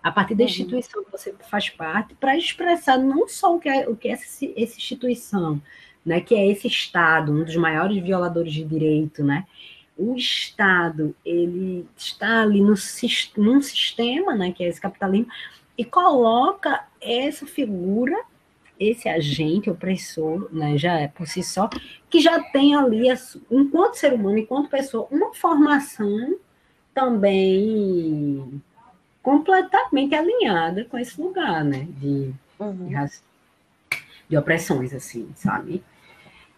a partir da uhum. instituição que você faz parte, para expressar não só o que é, o que é essa, essa instituição, né, que é esse Estado, um dos maiores violadores de direito, né? O Estado, ele está ali no, num sistema, né, que é esse capitalismo, e coloca essa figura, esse agente opressor, né, já é por si só, que já tem ali, enquanto ser humano, enquanto pessoa, uma formação também completamente alinhada com esse lugar, né, de, uhum. de, de opressões, assim, sabe?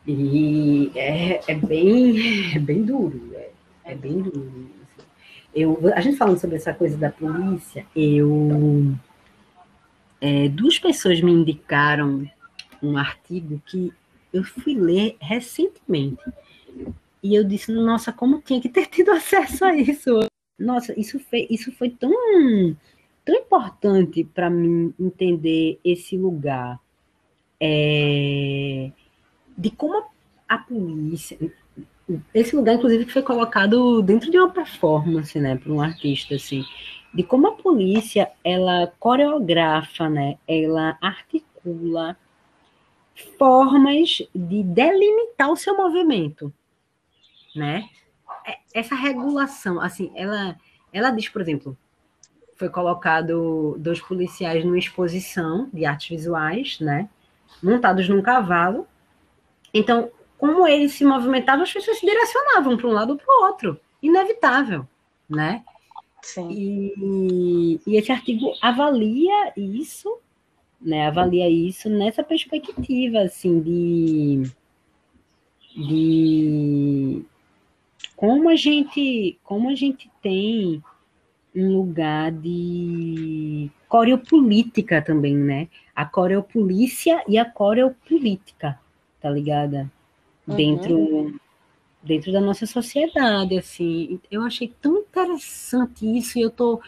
E é, é, bem, é bem duro, é, é bem duro. Assim. Eu, a gente falando sobre essa coisa da polícia, eu é, duas pessoas me indicaram um artigo que eu fui ler recentemente. E eu disse, nossa, como tinha que ter tido acesso a isso? Nossa, isso foi, isso foi tão, tão importante para mim entender esse lugar. É, de como a polícia. Esse lugar, inclusive, que foi colocado dentro de uma performance, né, para um artista, assim, de como a polícia ela coreografa, né, ela articula formas de delimitar o seu movimento, né? É, essa regulação, assim, ela, ela diz, por exemplo, foi colocado dois policiais numa exposição de artes visuais, né, montados num cavalo, então, como eles se movimentavam, as pessoas se direcionavam para um lado ou para o outro. Inevitável, né? Sim. E, e esse artigo avalia isso, né? Avalia isso nessa perspectiva, assim, de, de como a gente, como a gente tem um lugar de coreopolítica também, né? A coreopolícia e a coreopolítica, tá ligada? Uhum. Dentro, dentro da nossa sociedade, assim. Eu achei tão interessante isso e eu tô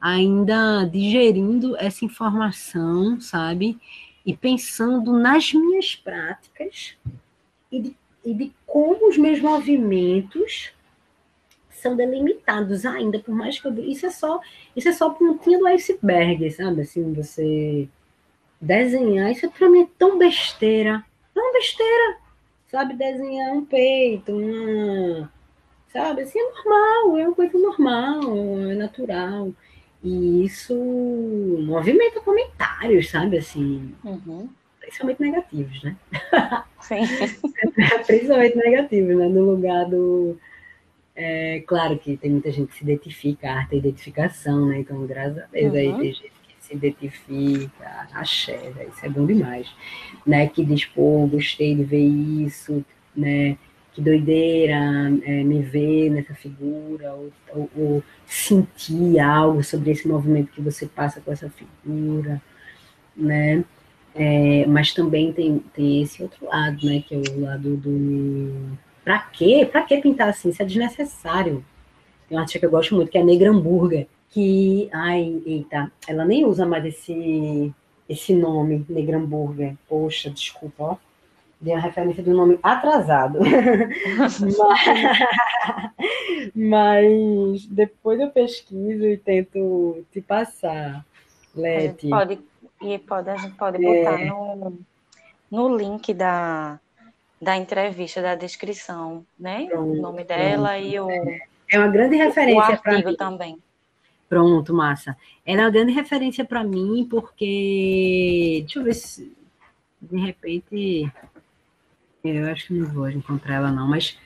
ainda digerindo essa informação, sabe? E pensando nas minhas práticas e de, e de como os meus movimentos são delimitados ainda, por mais que eu, isso é só isso é só pontinha do iceberg, sabe? Assim, você desenhar, isso para mim é tão besteira, uma besteira, sabe desenhar um peito, uma, sabe, assim, é normal, é uma coisa normal, é natural. E isso movimenta comentários, sabe, assim, uhum. principalmente negativos, né? Sim. principalmente negativos, né? No lugar do... É, claro que tem muita gente que se identifica, a arte é identificação, né? Então, graças a Deus, uhum. aí tem gente identifica, axé, isso é bom demais, né? Que diz, pô, gostei de ver isso, né? Que doideira é, me ver nessa figura, ou, ou, ou, sentir algo sobre esse movimento que você passa com essa figura, né? É, mas também tem, tem esse outro lado, né? Que é o lado do. Pra quê? Pra que pintar assim? Isso é desnecessário. Tem uma artista que eu gosto muito, que é a Negra Hambúrguer que, ai, eita, ela nem usa mais esse, esse nome, Negramburger. Poxa, desculpa, ó. Dei a referência do nome atrasado. mas, mas, depois eu pesquiso e tento te passar, Leti. Pode, e pode, a gente pode botar é. no, no link da, da entrevista, da descrição, né? Pronto, o nome dela pronto. e o. É uma grande referência para mim. também. Pronto, massa. Ela é uma grande referência para mim, porque. Deixa eu ver se. De repente. Eu acho que não vou encontrar ela, não, mas.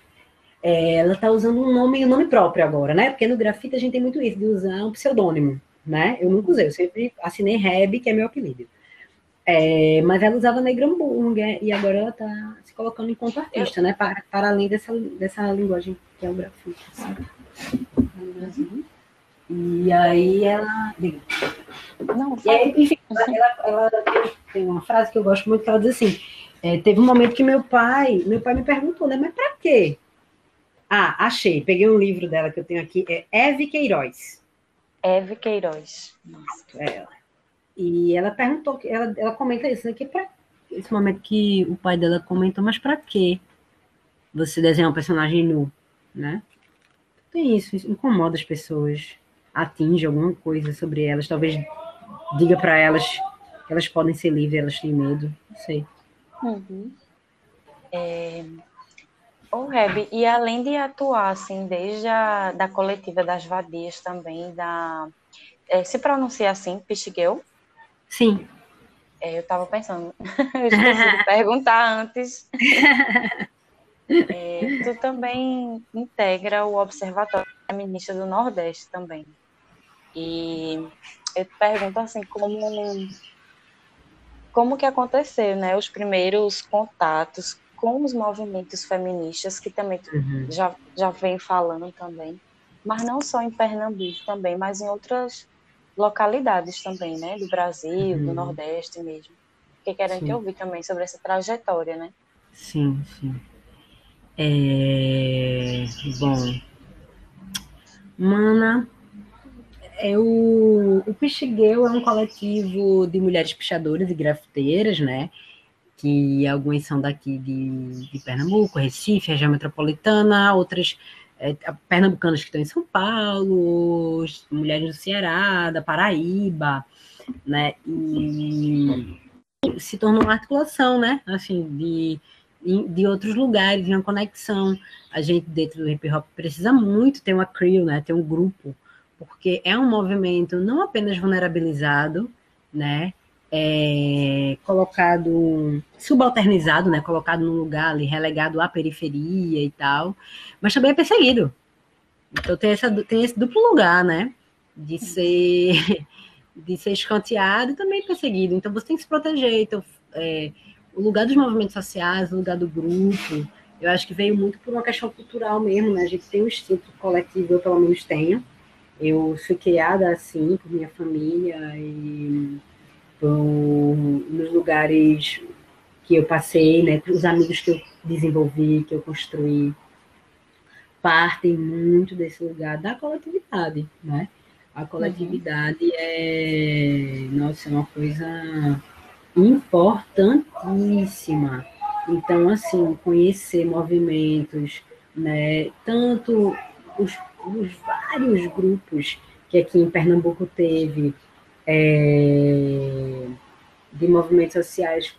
É, ela está usando um nome, um nome próprio agora, né? Porque no grafite a gente tem muito isso, de usar um pseudônimo, né? Eu nunca usei, eu sempre assinei Reb, que é meu apelido. É, mas ela usava Negramburger e agora ela está se colocando enquanto artista, né? Para, para além dessa, dessa linguagem que é o grafite. Assim. Uhum. E aí ela. Não, e aí, enfim, ela, ela tem uma frase que eu gosto muito que ela diz assim: é, teve um momento que meu pai, meu pai me perguntou, né? Mas para quê? Ah, achei, peguei um livro dela que eu tenho aqui, é Eve Queiroz. Eve Queiroz. É. E ela perguntou, ela, ela comenta isso, né? Que pra, esse momento que o pai dela comentou, mas para quê? Você desenhar um personagem nu, né? Tem isso, isso incomoda as pessoas atinge alguma coisa sobre elas, talvez diga para elas que elas podem ser livres, elas têm medo, não sei. Uhum. É... Ô, Reb, e além de atuar, assim, desde a da coletiva das vadias também, da... É, se pronuncia assim, Pichigueu? Sim. É, eu estava pensando, eu esqueci de perguntar antes. É, tu também integra o Observatório Feminista do Nordeste também. E eu te pergunto assim, como como que aconteceu, né, os primeiros contatos com os movimentos feministas que também uhum. já já vem falando também, mas não só em Pernambuco também, mas em outras localidades também, né, do Brasil, uhum. do Nordeste mesmo. Que querem te ouvir também sobre essa trajetória, né? Sim, sim. É... Bom, Mana, é o, o Pixigueu é um coletivo de mulheres pichadoras e grafiteiras, né? Que algumas são daqui de, de Pernambuco, Recife, região metropolitana, outras é, pernambucanas que estão em São Paulo, mulheres do Ceará, da Paraíba, né? E se tornou uma articulação, né? Assim, de, de outros lugares, uma conexão. A gente dentro do hip hop precisa muito ter uma crew, né? Ter um grupo porque é um movimento não apenas vulnerabilizado, né, é, colocado subalternizado, né, colocado num lugar ali relegado à periferia e tal, mas também é perseguido. Então tem essa tem esse duplo lugar, né, de ser de ser escanteado e também perseguido. Então você tem que se proteger. Então é, o lugar dos movimentos sociais, o lugar do grupo, eu acho que veio muito por uma questão cultural mesmo, né? A gente tem um instinto coletivo, eu pelo menos tenho, eu fui criada assim por minha família e por, nos lugares que eu passei, né, os amigos que eu desenvolvi, que eu construí, partem muito desse lugar da coletividade, né? A coletividade uhum. é, nossa, é uma coisa importantíssima. Então, assim, conhecer movimentos, né, tanto os os vários grupos que aqui em Pernambuco teve é, de movimentos sociais,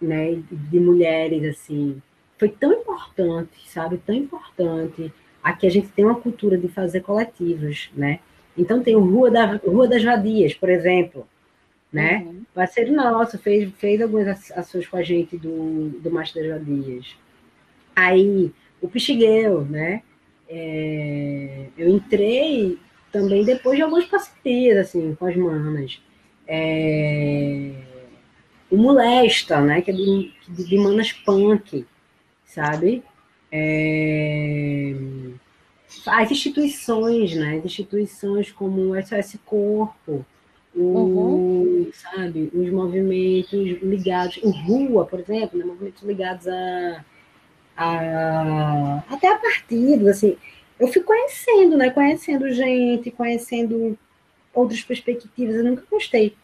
né, de mulheres assim foi tão importante, sabe? Tão importante. Aqui a gente tem uma cultura de fazer coletivos, né? Então tem o Rua, da, Rua das Vadias, por exemplo, né? Uhum. Parceiro nosso fez, fez algumas ações com a gente do, do Macho das Vadias. Aí, o Pichigueu, né? É, eu entrei também depois de algumas parcerias, assim, com as manas. É, o Molesta, né? Que é de, de manas punk, sabe? É, as instituições, né? As instituições como o SOS Corpo, o, uhum. sabe? Os movimentos ligados, o Rua, por exemplo, né? movimentos ligados a, a até a partidos, assim. Eu fui conhecendo, né? Conhecendo gente, conhecendo outras perspectivas. Eu nunca gostei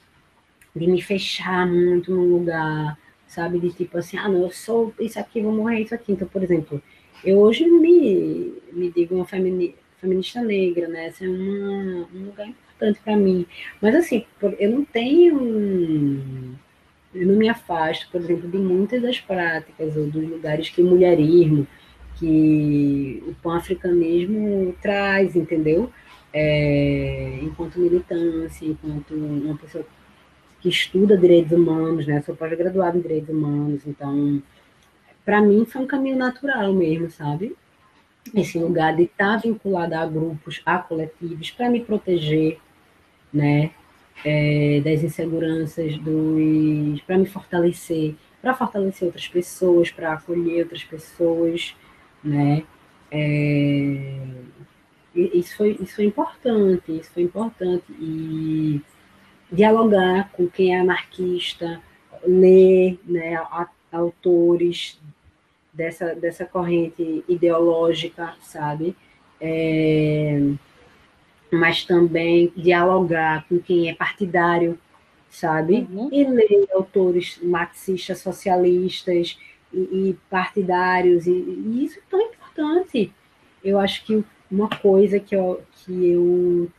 de me fechar muito num lugar, sabe? De tipo assim, ah, não, eu sou isso aqui, vou morrer isso aqui. Então, por exemplo, eu hoje me, me digo uma femini, feminista negra, né? Esse é uma, um lugar importante para mim. Mas, assim, eu não tenho. Eu não me afasto, por exemplo, de muitas das práticas ou dos lugares que mulherismo, que o pan-africanismo traz, entendeu? É, enquanto militância, enquanto uma pessoa que estuda direitos humanos, né? Sou pós-graduada em direitos humanos, então para mim foi um caminho natural mesmo, sabe? Esse lugar de estar tá vinculado a grupos, a coletivos, para me proteger, né? É, das inseguranças, dos, para me fortalecer, para fortalecer outras pessoas, para acolher outras pessoas, né? É, isso foi isso foi importante, isso foi importante e dialogar com quem é anarquista, ler, né, autores dessa, dessa corrente ideológica, sabe? É, mas também dialogar com quem é partidário, sabe? Uhum. E ler autores marxistas, socialistas e, e partidários, e, e, isso é tão importante. Eu acho que uma coisa que eu, que eu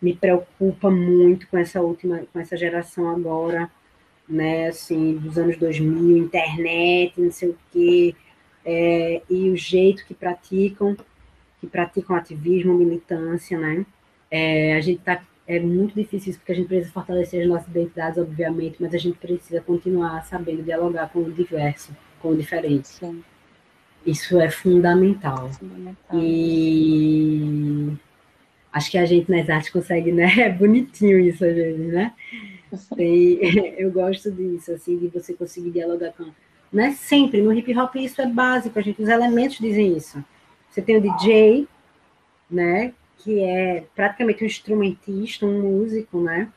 me preocupa muito com essa última, com essa geração agora, né, assim, dos anos 2000, internet, não sei o quê, é, e o jeito que praticam, que praticam ativismo, militância, né, é, a gente tá, é muito difícil isso, porque a gente precisa fortalecer as nossas identidades, obviamente, mas a gente precisa continuar sabendo dialogar com o diverso, com o diferente. Sim. Isso é fundamental. fundamental. E acho que a gente nas artes consegue, né? É bonitinho isso às vezes, né? E eu gosto disso, assim, de você conseguir dialogar com. Não é sempre, no hip hop isso é básico, a gente, os elementos dizem isso. Você tem o DJ, né? Que é praticamente um instrumentista, um músico, né?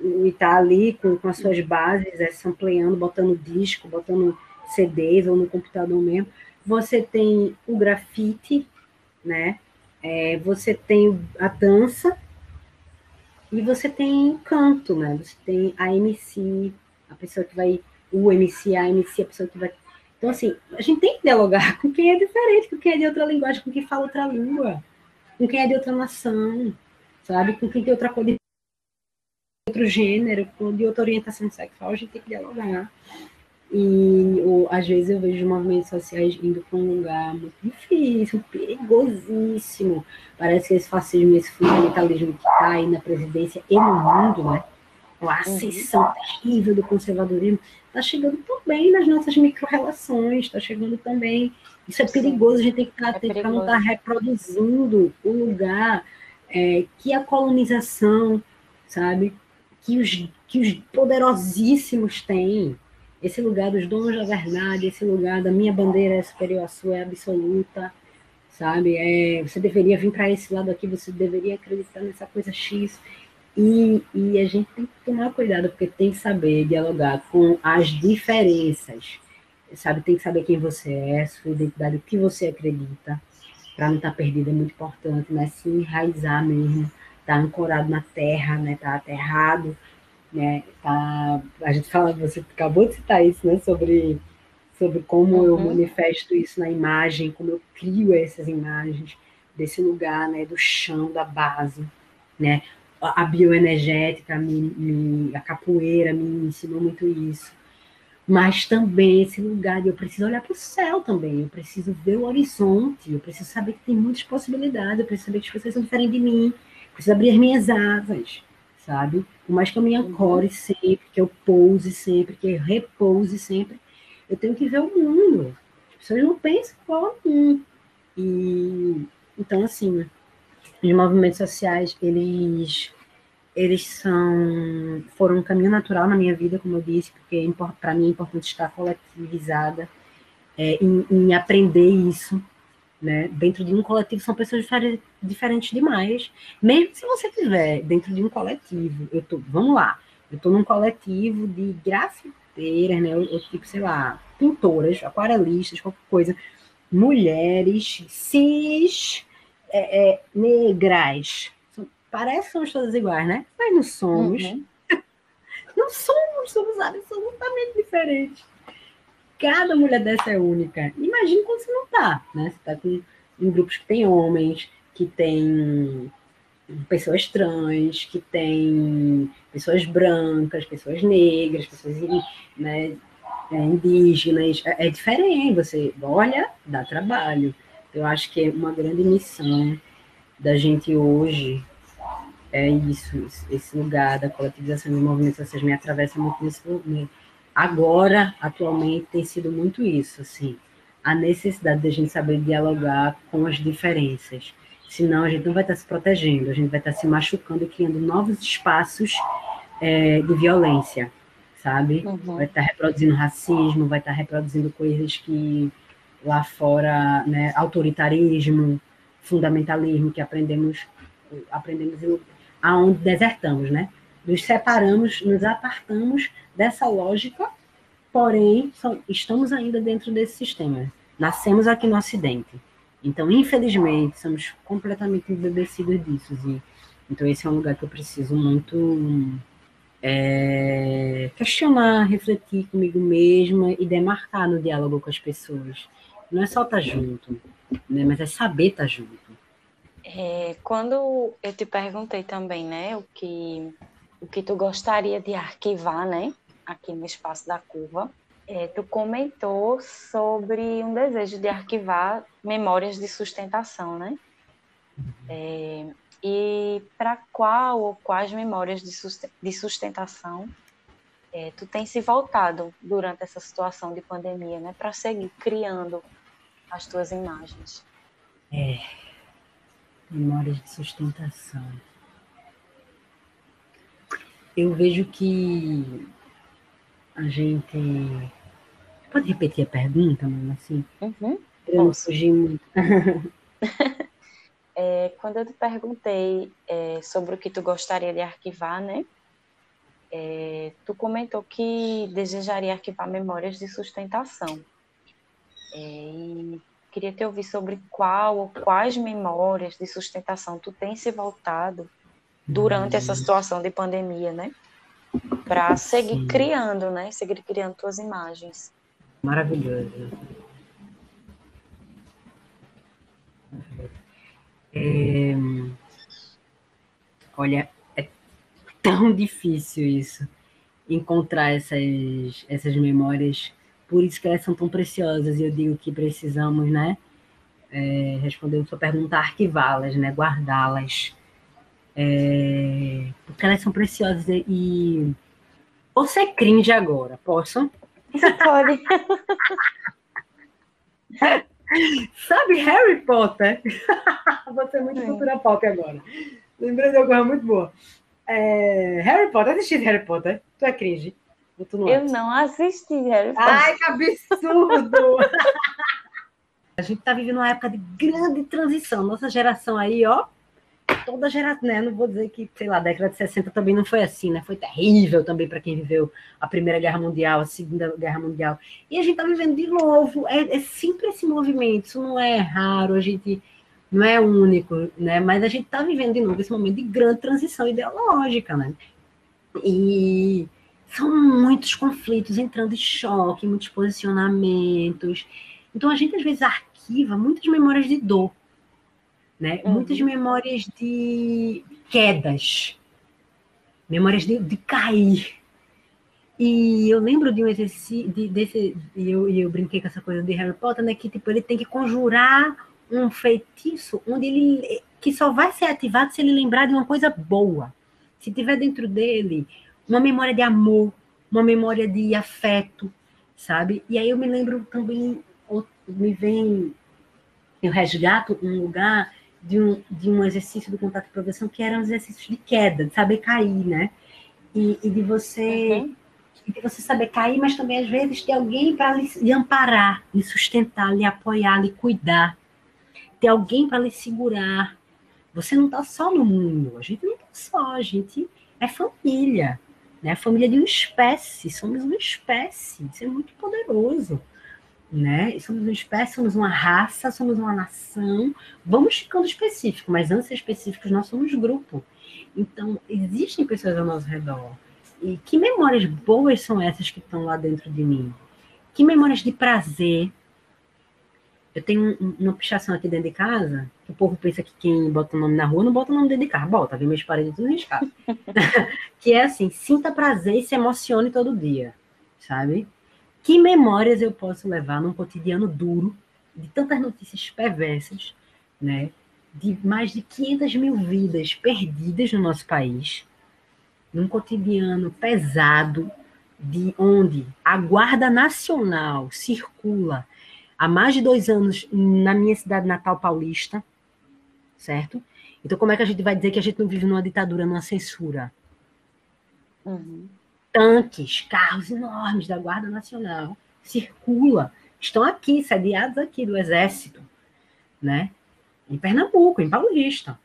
E tá ali com, com as suas bases, é, sampleando, botando disco, botando CDs ou no computador mesmo. Você tem o grafite, né? É, você tem a dança, e você tem canto, né? Você tem a MC, a pessoa que vai. O MC, a MC, a pessoa que vai. Então, assim, a gente tem que dialogar com quem é diferente, com quem é de outra linguagem, com quem fala outra língua, com quem é de outra nação, sabe? Com quem tem outra cor de outro gênero, de outra orientação sexual, a gente tem que dialogar. E ou, às vezes eu vejo movimentos sociais indo para um lugar muito difícil, perigosíssimo. Parece que esse fascismo, esse fundamentalismo que está aí na presidência e no mundo, né? A ascensão uhum. terrível do conservadorismo está chegando também nas nossas micro-relações, está chegando também. Isso é perigoso, a gente tem que estar tá, é estar tá reproduzindo o lugar é, que a colonização, sabe, que os, que os poderosíssimos têm esse lugar dos donos da verdade, esse lugar da minha bandeira é superior à sua, é absoluta, sabe? É, você deveria vir para esse lado aqui, você deveria acreditar nessa coisa X. E, e a gente tem que tomar cuidado, porque tem que saber dialogar com as diferenças, sabe? Tem que saber quem você é, sua identidade, o que você acredita, para não estar tá perdido é muito importante, né? Se enraizar mesmo, estar tá ancorado na terra, né? Estar tá aterrado né? Tá, a gente fala, você acabou de citar isso, né? Sobre, sobre como uhum. eu manifesto isso na imagem, como eu crio essas imagens desse lugar, né? Do chão, da base, né? A bioenergética, me, me, a capoeira me ensinou muito isso. mas também esse lugar de eu preciso olhar para o céu também, eu preciso ver o horizonte, eu preciso saber que tem muitas possibilidades, eu preciso saber que as pessoas são diferentes de mim, preciso abrir as minhas asas, sabe? Por mais que eu me ancore sempre, que eu pouse sempre, que eu repouse sempre, eu tenho que ver o mundo. As pessoas não pensam igual a mim. E, então, assim, os movimentos sociais, eles eles são foram um caminho natural na minha vida, como eu disse, porque para mim é importante estar coletivizada é, em, em, aprender isso, né? Dentro de um coletivo são pessoas diferentes, demais. Mesmo se você estiver dentro de um coletivo, eu tô, vamos lá, eu estou num coletivo de grafiteiras, né? Ou, tipo, sei lá, pintoras, aquarelistas, qualquer coisa, mulheres cis, é, é, negras, Parece que somos todas iguais, né? Mas não somos. Uhum. Não somos, somos absolutamente diferentes. Cada mulher dessa é única. Imagina quando você não tá, né? Você tá com, em grupos que tem homens, que tem pessoas trans, que tem pessoas brancas, pessoas negras, pessoas né, é, indígenas. É, é diferente. Você olha, dá trabalho. Eu acho que é uma grande missão da gente hoje é isso, esse lugar da coletivização dos movimentos sociais me atravessa muito nesse momento. Agora, atualmente, tem sido muito isso, assim, a necessidade de a gente saber dialogar com as diferenças. Senão a gente não vai estar se protegendo, a gente vai estar se machucando e criando novos espaços é, de violência, sabe? Uhum. Vai estar reproduzindo racismo, vai estar reproduzindo coisas que lá fora, né, autoritarismo, fundamentalismo que aprendemos aprendemos aonde desertamos, né? Nos separamos, nos apartamos dessa lógica, porém, estamos ainda dentro desse sistema. Nascemos aqui no Ocidente. Então, infelizmente, somos completamente embebecidos disso. E, então, esse é um lugar que eu preciso muito é, questionar, refletir comigo mesma e demarcar no diálogo com as pessoas. Não é só estar junto, né, mas é saber estar junto. É, quando eu te perguntei também, né, o que, o que tu gostaria de arquivar, né, aqui no espaço da curva, é, tu comentou sobre um desejo de arquivar memórias de sustentação, né? É, e para qual ou quais memórias de sustentação é, tu tem se voltado durante essa situação de pandemia, né, para seguir criando as tuas imagens? É, memórias de sustentação. Eu vejo que a gente. Pode repetir a pergunta, mano, assim? Uhum. Eu não fugi muito. é, quando eu te perguntei é, sobre o que tu gostaria de arquivar, né? É, tu comentou que desejaria arquivar memórias de sustentação. É, e Queria te ouvir sobre qual ou quais memórias de sustentação tu tem se voltado durante essa situação de pandemia, né? Para seguir Sim. criando, né? Seguir criando tuas imagens. Maravilhoso. É... Olha, é tão difícil isso, encontrar essas, essas memórias por isso que elas são tão preciosas, e eu digo que precisamos, né, é, respondendo sua pergunta, arquivá-las, né, guardá-las, é, porque elas são preciosas e. Você cringe agora, posso? Pode. Sabe Harry Potter? Vou ser muito é. cultura pop agora. Lembrei de uma coisa muito boa. É, Harry Potter, assistiu Harry Potter? Tu é cringe? Eu não assisti Harry Potter. Ai, que absurdo! a gente está vivendo uma época de grande transição. Nossa geração aí, ó, toda geração, né? Não vou dizer que, sei lá, a década de 60 também não foi assim, né? Foi terrível também para quem viveu a Primeira Guerra Mundial, a Segunda Guerra Mundial. E a gente está vivendo de novo. É, é, sempre esse movimento. Isso não é raro, a gente não é único, né? Mas a gente está vivendo de novo esse momento de grande transição ideológica, né? E são muitos conflitos entrando em choque, muitos posicionamentos. Então a gente às vezes arquiva muitas memórias de dor, né? Uhum. Muitas memórias de quedas, memórias de, de cair. E eu lembro de um exercício, de, desse, e eu, eu brinquei com essa coisa de Harry Potter, né? Que tipo, ele tem que conjurar um feitiço onde ele que só vai ser ativado se ele lembrar de uma coisa boa. Se tiver dentro dele uma memória de amor, uma memória de afeto, sabe? E aí eu me lembro também, me vem, eu resgato um lugar de um, de um exercício do contato e progressão que era um exercício de queda, de saber cair, né? E, e de você uhum. de você saber cair, mas também às vezes ter alguém para lhe, lhe, amparar, lhe sustentar, lhe apoiar, lhe cuidar, ter alguém para lhe segurar. Você não está só no mundo, a gente não está só, a gente é família, né? Família de uma espécie, somos uma espécie, isso é muito poderoso né? Somos uma espécie, somos uma raça, somos uma nação. Vamos ficando específico, mas antes de específicos, nós somos grupo. Então, existem pessoas ao nosso redor. E que memórias boas são essas que estão lá dentro de mim? Que memórias de prazer? Eu tenho uma pichação aqui dentro de casa, que o povo pensa que quem bota o nome na rua não bota o nome dentro de casa. Bota, vem minhas paredes tudo riscado. que é assim, sinta prazer e se emocione todo dia, sabe? Que memórias eu posso levar num cotidiano duro, de tantas notícias perversas, né? de mais de 500 mil vidas perdidas no nosso país, num cotidiano pesado, de onde a Guarda Nacional circula há mais de dois anos na minha cidade natal paulista, certo? Então, como é que a gente vai dizer que a gente não vive numa ditadura, numa censura? Uhum tanques, carros enormes da Guarda Nacional circula, estão aqui, sediados aqui do Exército, né? Em Pernambuco, em Paulista.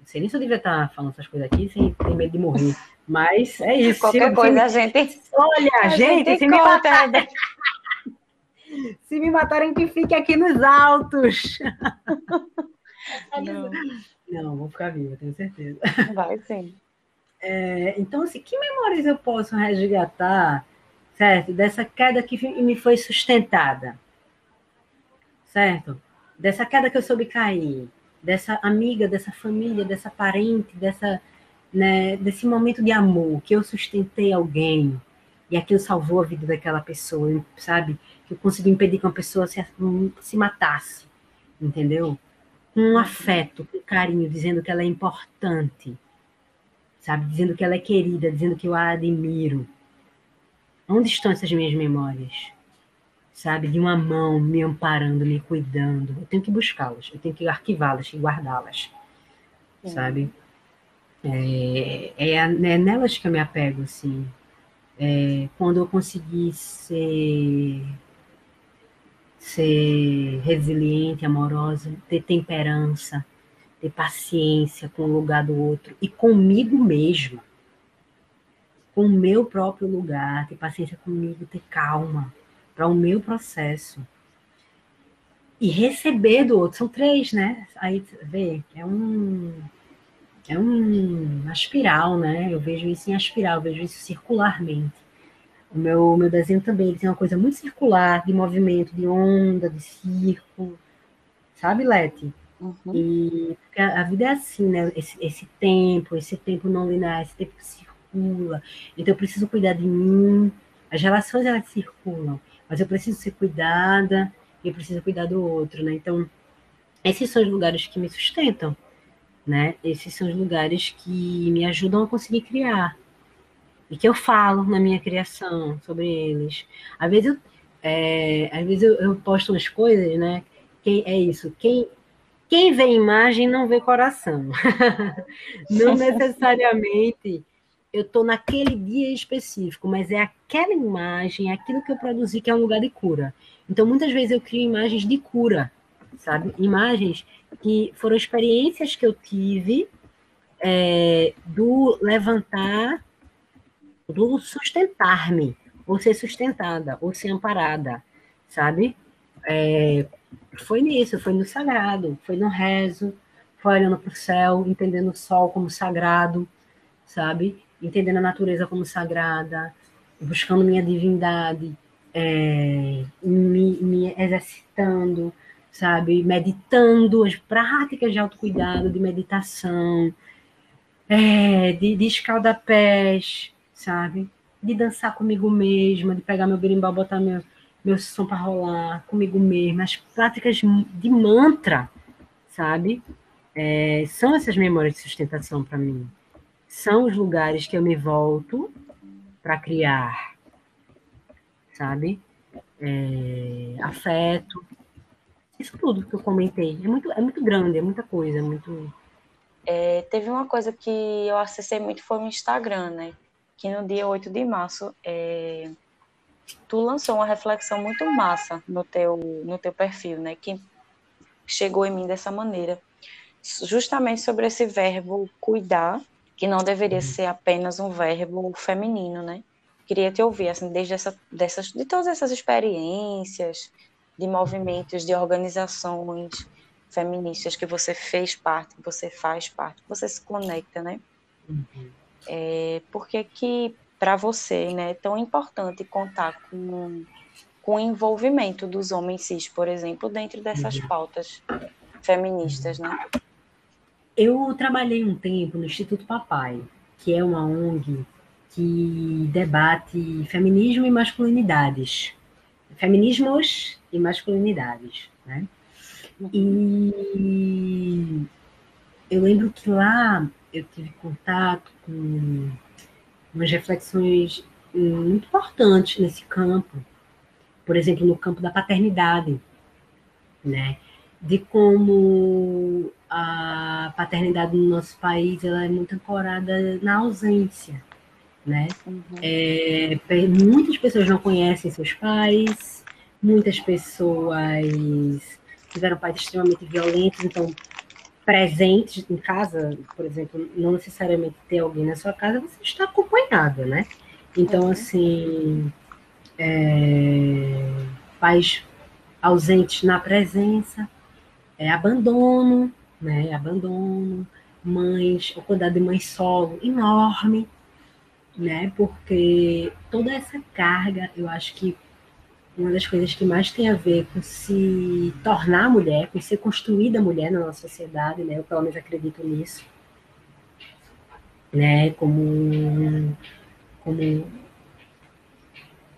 Não sei nem se eu devia estar falando essas coisas aqui sem ter medo de morrer. Mas é isso. Qualquer coisa se, a gente. Olha, a gente, gente, se me matarem. Se me matarem, que fique aqui nos altos. Não. Não, vou ficar viva, tenho certeza. Vai sim. É, então, assim, que memórias eu posso resgatar, certo? Dessa queda que me foi sustentada, certo? Dessa queda que eu soube cair, dessa amiga, dessa família, dessa parente, dessa, né, desse momento de amor, que eu sustentei alguém e aquilo salvou a vida daquela pessoa, sabe? Eu consegui impedir que uma pessoa se, se matasse, entendeu? Com um afeto, com carinho, dizendo que ela é importante, sabe? Dizendo que ela é querida, dizendo que eu a admiro. Onde estão essas minhas memórias? Sabe? De uma mão me amparando, me cuidando. Eu tenho que buscá-las, eu tenho que arquivá-las e guardá-las, sabe? É, é, é, nelas que eu me apego, assim. É, quando eu consegui ser, ser resiliente, amorosa, ter temperança, ter paciência com o lugar do outro e comigo mesmo, com o meu próprio lugar, ter paciência comigo, ter calma para o meu processo e receber do outro. São três, né? Aí vê, é um é um, uma espiral, né? Eu vejo isso em espiral, eu vejo isso circularmente. O meu, meu desenho também ele tem uma coisa muito circular, de movimento, de onda, de círculo. Sabe, Leti? Uhum. E a, a, vida é assim, né? Esse, esse tempo, esse tempo não linear, esse tempo que circula. Então eu preciso cuidar de mim. As relações elas circulam, mas eu preciso ser cuidada e eu preciso cuidar do outro, né? Então esses são os lugares que me sustentam, né? Esses são os lugares que me ajudam a conseguir criar e que eu falo na minha criação sobre eles. Às vezes eu, é, às vezes eu, eu posto umas coisas, né? Quem é isso? Quem quem vê imagem não vê coração. não necessariamente eu estou naquele dia específico, mas é aquela imagem, é aquilo que eu produzi que é um lugar de cura. Então, muitas vezes eu crio imagens de cura, sabe? Imagens que foram experiências que eu tive é, do levantar, do sustentar-me, ou ser sustentada, ou ser amparada, sabe? É, foi nisso, foi no sagrado, foi no rezo, foi olhando para o céu, entendendo o sol como sagrado, sabe? Entendendo a natureza como sagrada, buscando minha divindade, é, me, me exercitando, sabe? Meditando, as práticas de autocuidado, de meditação, é, de, de escaldapés, sabe? de dançar comigo mesma, de pegar meu berimbau, botar meu, meu som para rolar comigo mesma, as práticas de mantra, sabe? É, são essas memórias de sustentação para mim. São os lugares que eu me volto para criar, sabe? É, afeto. Isso tudo que eu comentei. É muito, é muito grande, é muita coisa, é muito. É, teve uma coisa que eu acessei muito foi o Instagram, né? Que no dia 8 de março é, tu lançou uma reflexão muito massa no teu, no teu perfil, né? Que chegou em mim dessa maneira. Justamente sobre esse verbo cuidar, que não deveria uhum. ser apenas um verbo feminino, né? Queria te ouvir, assim, desde essa, dessas, de todas essas experiências, de movimentos, de organizações feministas que você fez parte, que você faz parte, que você se conecta, né? Uhum. É, por que que para você né, é tão importante contar com, com o envolvimento dos homens cis, por exemplo, dentro dessas uhum. pautas feministas, né? Eu trabalhei um tempo no Instituto Papai, que é uma ONG que debate feminismo e masculinidades. Feminismos e masculinidades, né? E eu lembro que lá eu tive contato com umas reflexões muito importantes nesse campo. Por exemplo, no campo da paternidade, né? De como a paternidade no nosso país ela é muito ancorada na ausência, né? Uhum. É, muitas pessoas não conhecem seus pais, muitas pessoas tiveram pais extremamente violentos, então presentes em casa, por exemplo, não necessariamente ter alguém na sua casa, você está acompanhada, né? Então, uhum. assim, é, pais ausentes na presença, é, abandono, né? Abandono, mães, o cuidado de mãe solo enorme, né? Porque toda essa carga, eu acho que uma das coisas que mais tem a ver com se tornar mulher, com ser construída mulher na nossa sociedade, né? Eu pelo menos acredito nisso, né? Como, como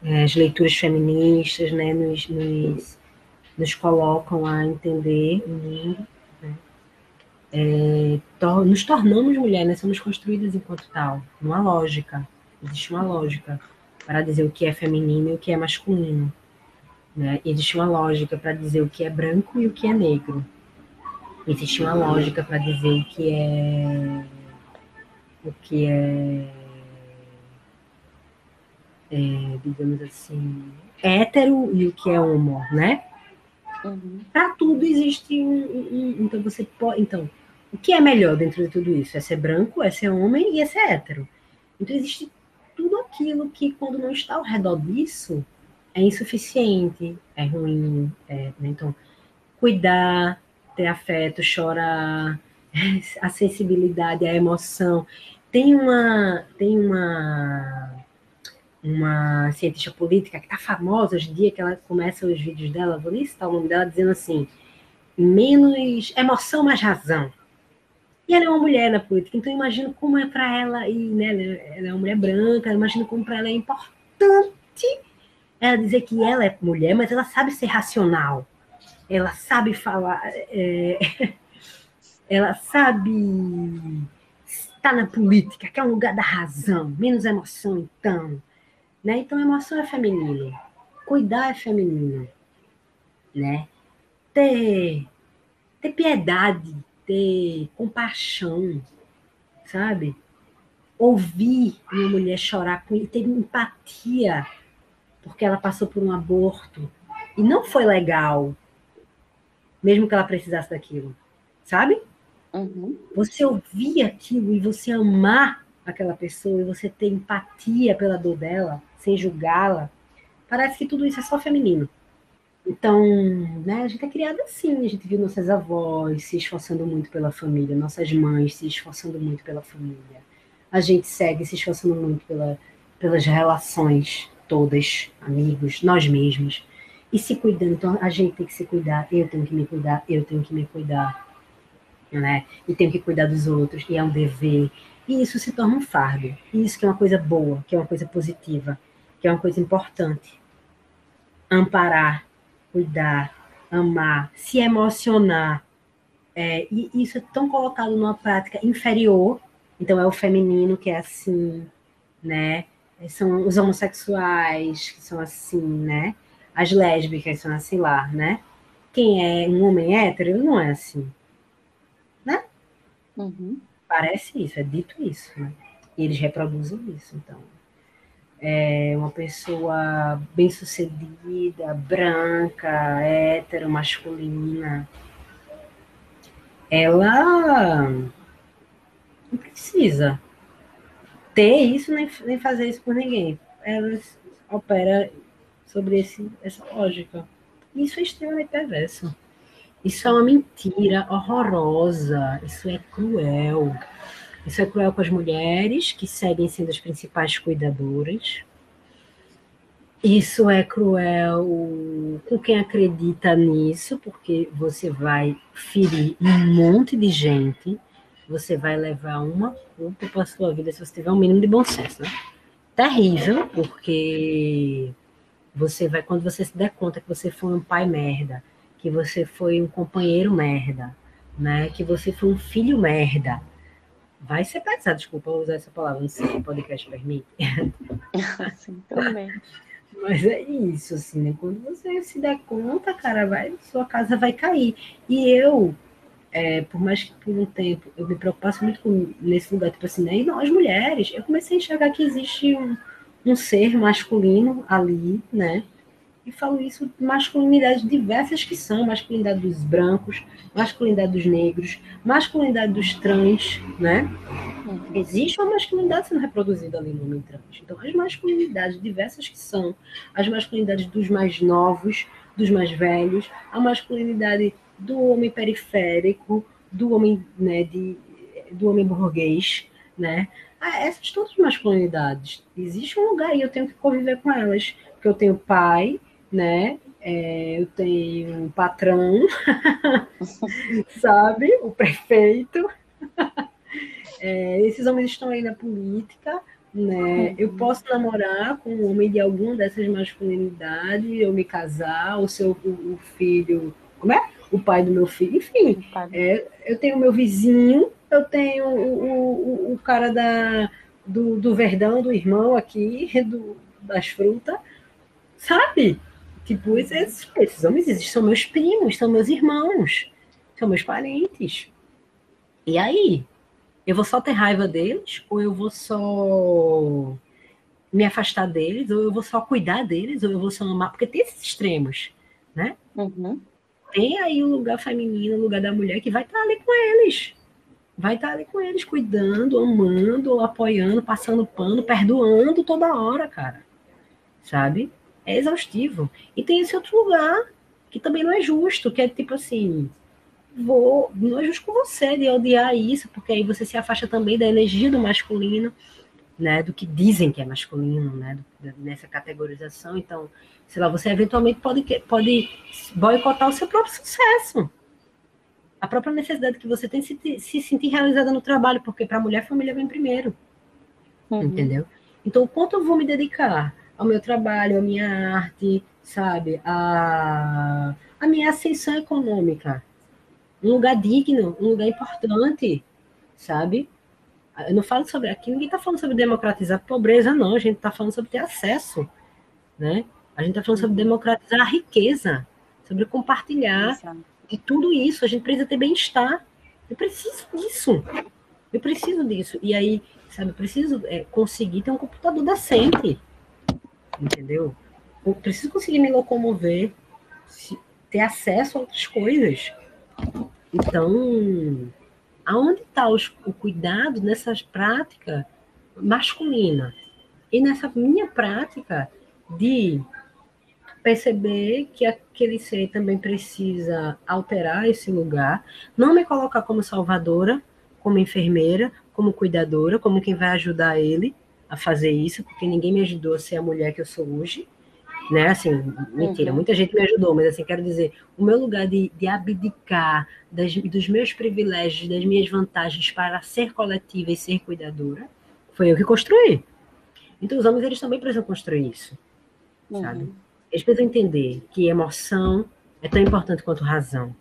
é, as leituras feministas, né? Nos, nos, nos colocam a entender o mundo, né? É, to, nos tornamos mulheres, né? somos construídas enquanto tal, uma lógica, existe uma lógica para dizer o que é feminino e o que é masculino. Né? Existe uma lógica para dizer o que é branco e o que é negro. Existe uma lógica para dizer o que é o que é, é, digamos assim, hétero e o que é homo, né? Uhum. Para tudo existe um, um, então você pode, então o que é melhor dentro de tudo isso? É ser branco, é ser homem e é ser hétero. Então existe tudo aquilo que quando não está ao redor disso é insuficiente, é ruim. É, né? Então, cuidar, ter afeto, chorar, a sensibilidade, a emoção. Tem uma, tem uma, uma cientista política que está famosa hoje em dia, que ela começa os vídeos dela, vou nem citar o nome dela, dizendo assim, menos emoção, mais razão. E ela é uma mulher na política, então imagino como é para ela, e né, ela é uma mulher branca, imagino como para ela é importante ela dizer que ela é mulher, mas ela sabe ser racional. Ela sabe falar. É, ela sabe estar na política, que é um lugar da razão, menos emoção, então. Né? Então, emoção é feminino. Cuidar é feminino. Né? Ter, ter piedade, ter compaixão, sabe? Ouvir uma mulher chorar e ter empatia porque ela passou por um aborto e não foi legal, mesmo que ela precisasse daquilo, sabe? Uhum. Você ouvir aquilo e você amar aquela pessoa e você ter empatia pela dor dela, sem julgá-la, parece que tudo isso é só feminino. Então, né, a gente é criada assim, a gente viu nossas avós se esforçando muito pela família, nossas mães se esforçando muito pela família. A gente segue se esforçando muito pela, pelas relações todas, amigos, nós mesmos, e se cuidando. Então, a gente tem que se cuidar, eu tenho que me cuidar, eu tenho que me cuidar, né? E tenho que cuidar dos outros, e é um dever. E isso se torna um fardo. E isso que é uma coisa boa, que é uma coisa positiva, que é uma coisa importante. Amparar, cuidar, amar, se emocionar. É, e isso é tão colocado numa prática inferior. Então é o feminino que é assim, né? São os homossexuais que são assim, né? As lésbicas são assim lá, né? Quem é um homem hétero, não é assim, né? Uhum. Parece isso, é dito isso, né? E eles reproduzem isso, então. É uma pessoa bem-sucedida, branca, hétero, masculina. Ela não precisa ter isso nem, nem fazer isso por ninguém. Ela opera sobre esse, essa lógica. Isso é extremamente perverso. Isso é uma mentira horrorosa. Isso é cruel. Isso é cruel com as mulheres, que seguem sendo as principais cuidadoras. Isso é cruel com quem acredita nisso, porque você vai ferir um monte de gente, você vai levar uma culpa para a sua vida se você tiver um mínimo de bom senso, né? Terrível, porque você vai, quando você se der conta que você foi um pai merda, que você foi um companheiro merda, né? Que você foi um filho merda. Vai ser pesado, desculpa usar essa palavra, não sei se o podcast permite. Sim, também. Mas é isso, assim, né? Quando você se der conta, cara, vai, sua casa vai cair. E eu, é, por mais que por um tempo eu me preocupasse muito com, nesse lugar, tipo assim, né? Nós mulheres, eu comecei a enxergar que existe um, um ser masculino ali, né? E falo isso de masculinidades diversas que são, masculinidade dos brancos, masculinidade dos negros, masculinidade dos trans, né? Existe uma masculinidade sendo reproduzida ali no homem trans. Então, as masculinidades diversas que são, as masculinidades dos mais novos, dos mais velhos, a masculinidade do homem periférico, do homem, né, de, do homem burguês, né? Ah, essas todas masculinidades. Existe um lugar e eu tenho que conviver com elas. Porque eu tenho pai, né? É, eu tenho um patrão, sabe? O prefeito. É, esses homens estão aí na política, né? Eu posso namorar com um homem de alguma dessas masculinidades, eu me casar, ou ser o, o filho, como é? O pai do meu filho, enfim. É, eu tenho meu vizinho, eu tenho o, o, o cara da, do, do Verdão, do irmão aqui, do, das frutas, sabe? Tipo, esses, esses homens existem, são meus primos, são meus irmãos, são meus parentes. E aí? Eu vou só ter raiva deles? Ou eu vou só me afastar deles? Ou eu vou só cuidar deles? Ou eu vou só amar? Porque tem esses extremos, né? Uhum. Tem aí o lugar feminino, o lugar da mulher que vai estar ali com eles vai estar ali com eles, cuidando, amando, apoiando, passando pano, perdoando toda hora, cara. Sabe? É exaustivo. E tem esse outro lugar que também não é justo, que é tipo assim, vou, não é justo com você de odiar isso, porque aí você se afasta também da energia do masculino, né, do que dizem que é masculino, né, nessa categorização. Então, sei lá, você eventualmente pode, pode boicotar o seu próprio sucesso a própria necessidade que você tem de se, se sentir realizada no trabalho, porque para a mulher a família vem primeiro. Uhum. Entendeu? Então, o quanto eu vou me dedicar ao meu trabalho, à minha arte, sabe? A, a minha ascensão econômica. Um lugar digno, um lugar importante, sabe? Eu não falo sobre. Aqui ninguém está falando sobre democratizar a pobreza, não. A gente está falando sobre ter acesso. Né? A gente está falando sobre uhum. democratizar a riqueza, sobre compartilhar. De tudo isso. A gente precisa ter bem-estar. Eu preciso disso. Eu preciso disso. E aí, sabe, eu preciso é, conseguir ter um computador decente. Entendeu? Eu preciso conseguir me locomover, ter acesso a outras coisas. Então, aonde está o cuidado nessa prática masculina? E nessa minha prática de perceber que aquele ser também precisa alterar esse lugar, não me colocar como salvadora, como enfermeira, como cuidadora, como quem vai ajudar ele a fazer isso, porque ninguém me ajudou a ser a mulher que eu sou hoje. Né? Assim, mentira, uhum. muita gente me ajudou, mas assim, quero dizer, o meu lugar de, de abdicar das, dos meus privilégios, das minhas vantagens para ser coletiva e ser cuidadora, foi eu que construí. Então os homens, eles também precisam construir isso, uhum. sabe? Eles precisam entender que emoção é tão importante quanto razão,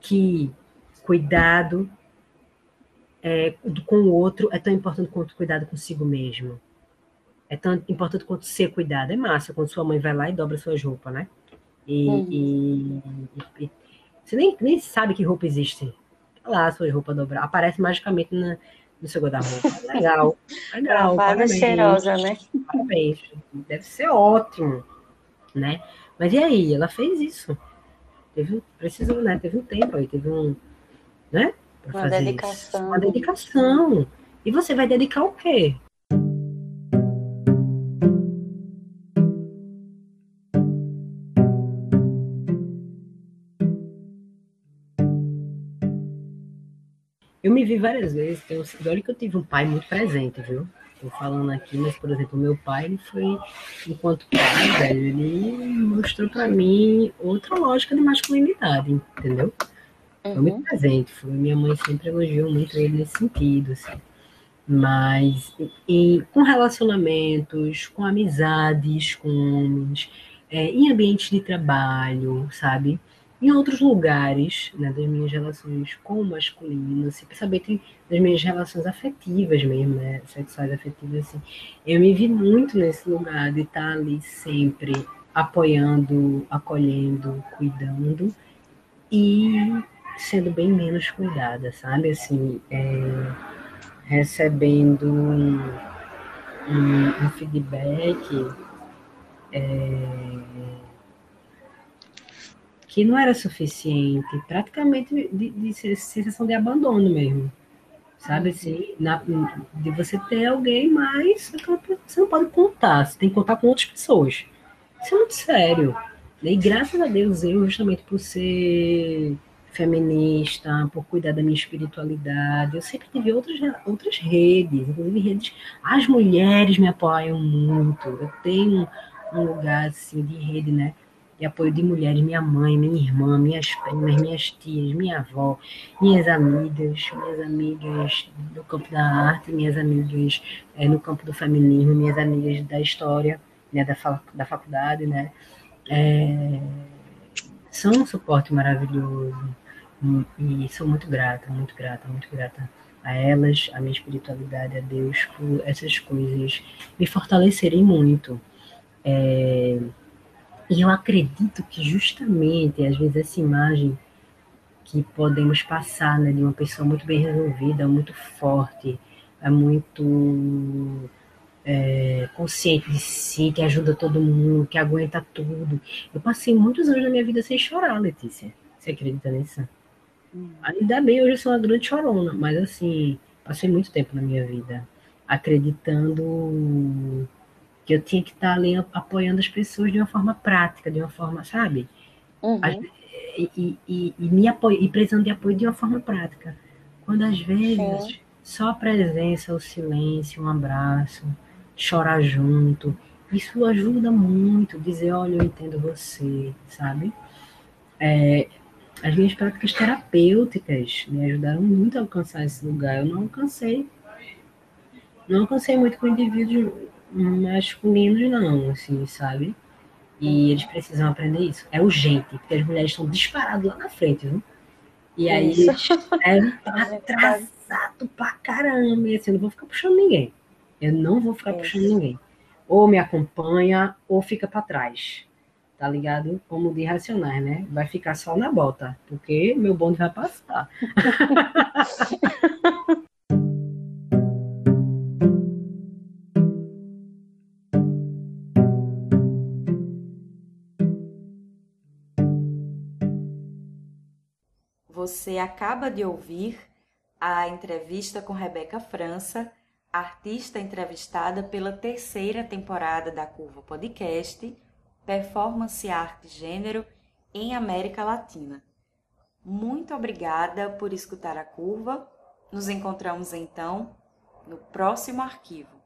que cuidado é, com o outro é tão importante quanto cuidado consigo mesmo é tão importante quanto ser cuidado. É massa quando sua mãe vai lá e dobra suas roupas, né? E, uhum. e, e, e, você nem, nem sabe que roupa existe. Tá lá, sua roupa dobrar. Aparece magicamente na, no seu guarda-roupa. Legal. Legal. Parabéns. cheirosa, né? Parabéns. Deve ser ótimo, né? Mas e aí? Ela fez isso. Teve, precisou, né? Teve um tempo aí, teve um, né? Pra Uma dedicação. Isso. Uma dedicação. E você vai dedicar o quê? Eu me vi várias vezes, eu, olha que eu tive um pai muito presente, viu? Tô falando aqui, mas, por exemplo, meu pai, ele foi, enquanto pai, velho, ele mostrou para mim outra lógica de masculinidade, entendeu? Foi muito uhum. presente, foi, minha mãe sempre elogiou muito ele nesse sentido, assim. Mas e, com relacionamentos, com amizades com homens, é, em ambientes de trabalho, sabe? Em outros lugares né, das minhas relações com o masculino, assim, principalmente das minhas relações afetivas mesmo, né, sexuais afetivas, assim, eu me vi muito nesse lugar de estar ali sempre apoiando, acolhendo, cuidando e sendo bem menos cuidada, sabe? Assim, é, recebendo um, um, um feedback. É, que não era suficiente, praticamente de, de sensação de abandono mesmo. Sabe assim, na, de você ter alguém, mas você não pode contar, você tem que contar com outras pessoas. Isso é muito sério. E graças a Deus, eu, justamente por ser feminista, por cuidar da minha espiritualidade, eu sempre tive outras, outras redes, inclusive redes. As mulheres me apoiam muito. Eu tenho um lugar assim de rede, né? De apoio de mulheres, minha mãe, minha irmã, minhas primas, minhas tias, minha avó, minhas amigas, minhas amigas do campo da arte, minhas amigas é, no campo do feminismo, minhas amigas da história, né, da, da faculdade, né, é, são um suporte maravilhoso e, e sou muito grata, muito grata, muito grata a elas, a minha espiritualidade, a Deus, por essas coisas me fortalecerem muito. É, e eu acredito que justamente, às vezes, essa imagem que podemos passar né, de uma pessoa muito bem resolvida, muito forte, é muito é, consciente de si, que ajuda todo mundo, que aguenta tudo. Eu passei muitos anos da minha vida sem chorar, Letícia. Você acredita nisso? Hum. Ainda bem, hoje eu sou uma grande chorona, mas assim, passei muito tempo na minha vida acreditando que eu tinha que estar ali apoiando as pessoas de uma forma prática, de uma forma, sabe? Uhum. E, e, e, me apoio, e precisando de apoio de uma forma prática. Quando às vezes Sim. só a presença, o silêncio, um abraço, chorar junto, isso ajuda muito, dizer, olha, eu entendo você, sabe? É, as minhas práticas terapêuticas me ajudaram muito a alcançar esse lugar. Eu não alcancei, não alcancei muito com indivíduos masculinos não, assim, sabe? E eles precisam aprender isso. É urgente, porque as mulheres estão disparadas lá na frente, viu? E aí eles é atrasado pra caramba. E assim, eu não vou ficar puxando ninguém. Eu não vou ficar isso. puxando ninguém. Ou me acompanha, ou fica para trás. Tá ligado? Como de racionais, né? Vai ficar só na bota, porque meu bonde vai passar. Você acaba de ouvir a entrevista com Rebeca França, artista entrevistada pela terceira temporada da Curva Podcast, Performance Arte Gênero em América Latina. Muito obrigada por escutar a curva. Nos encontramos então no próximo arquivo.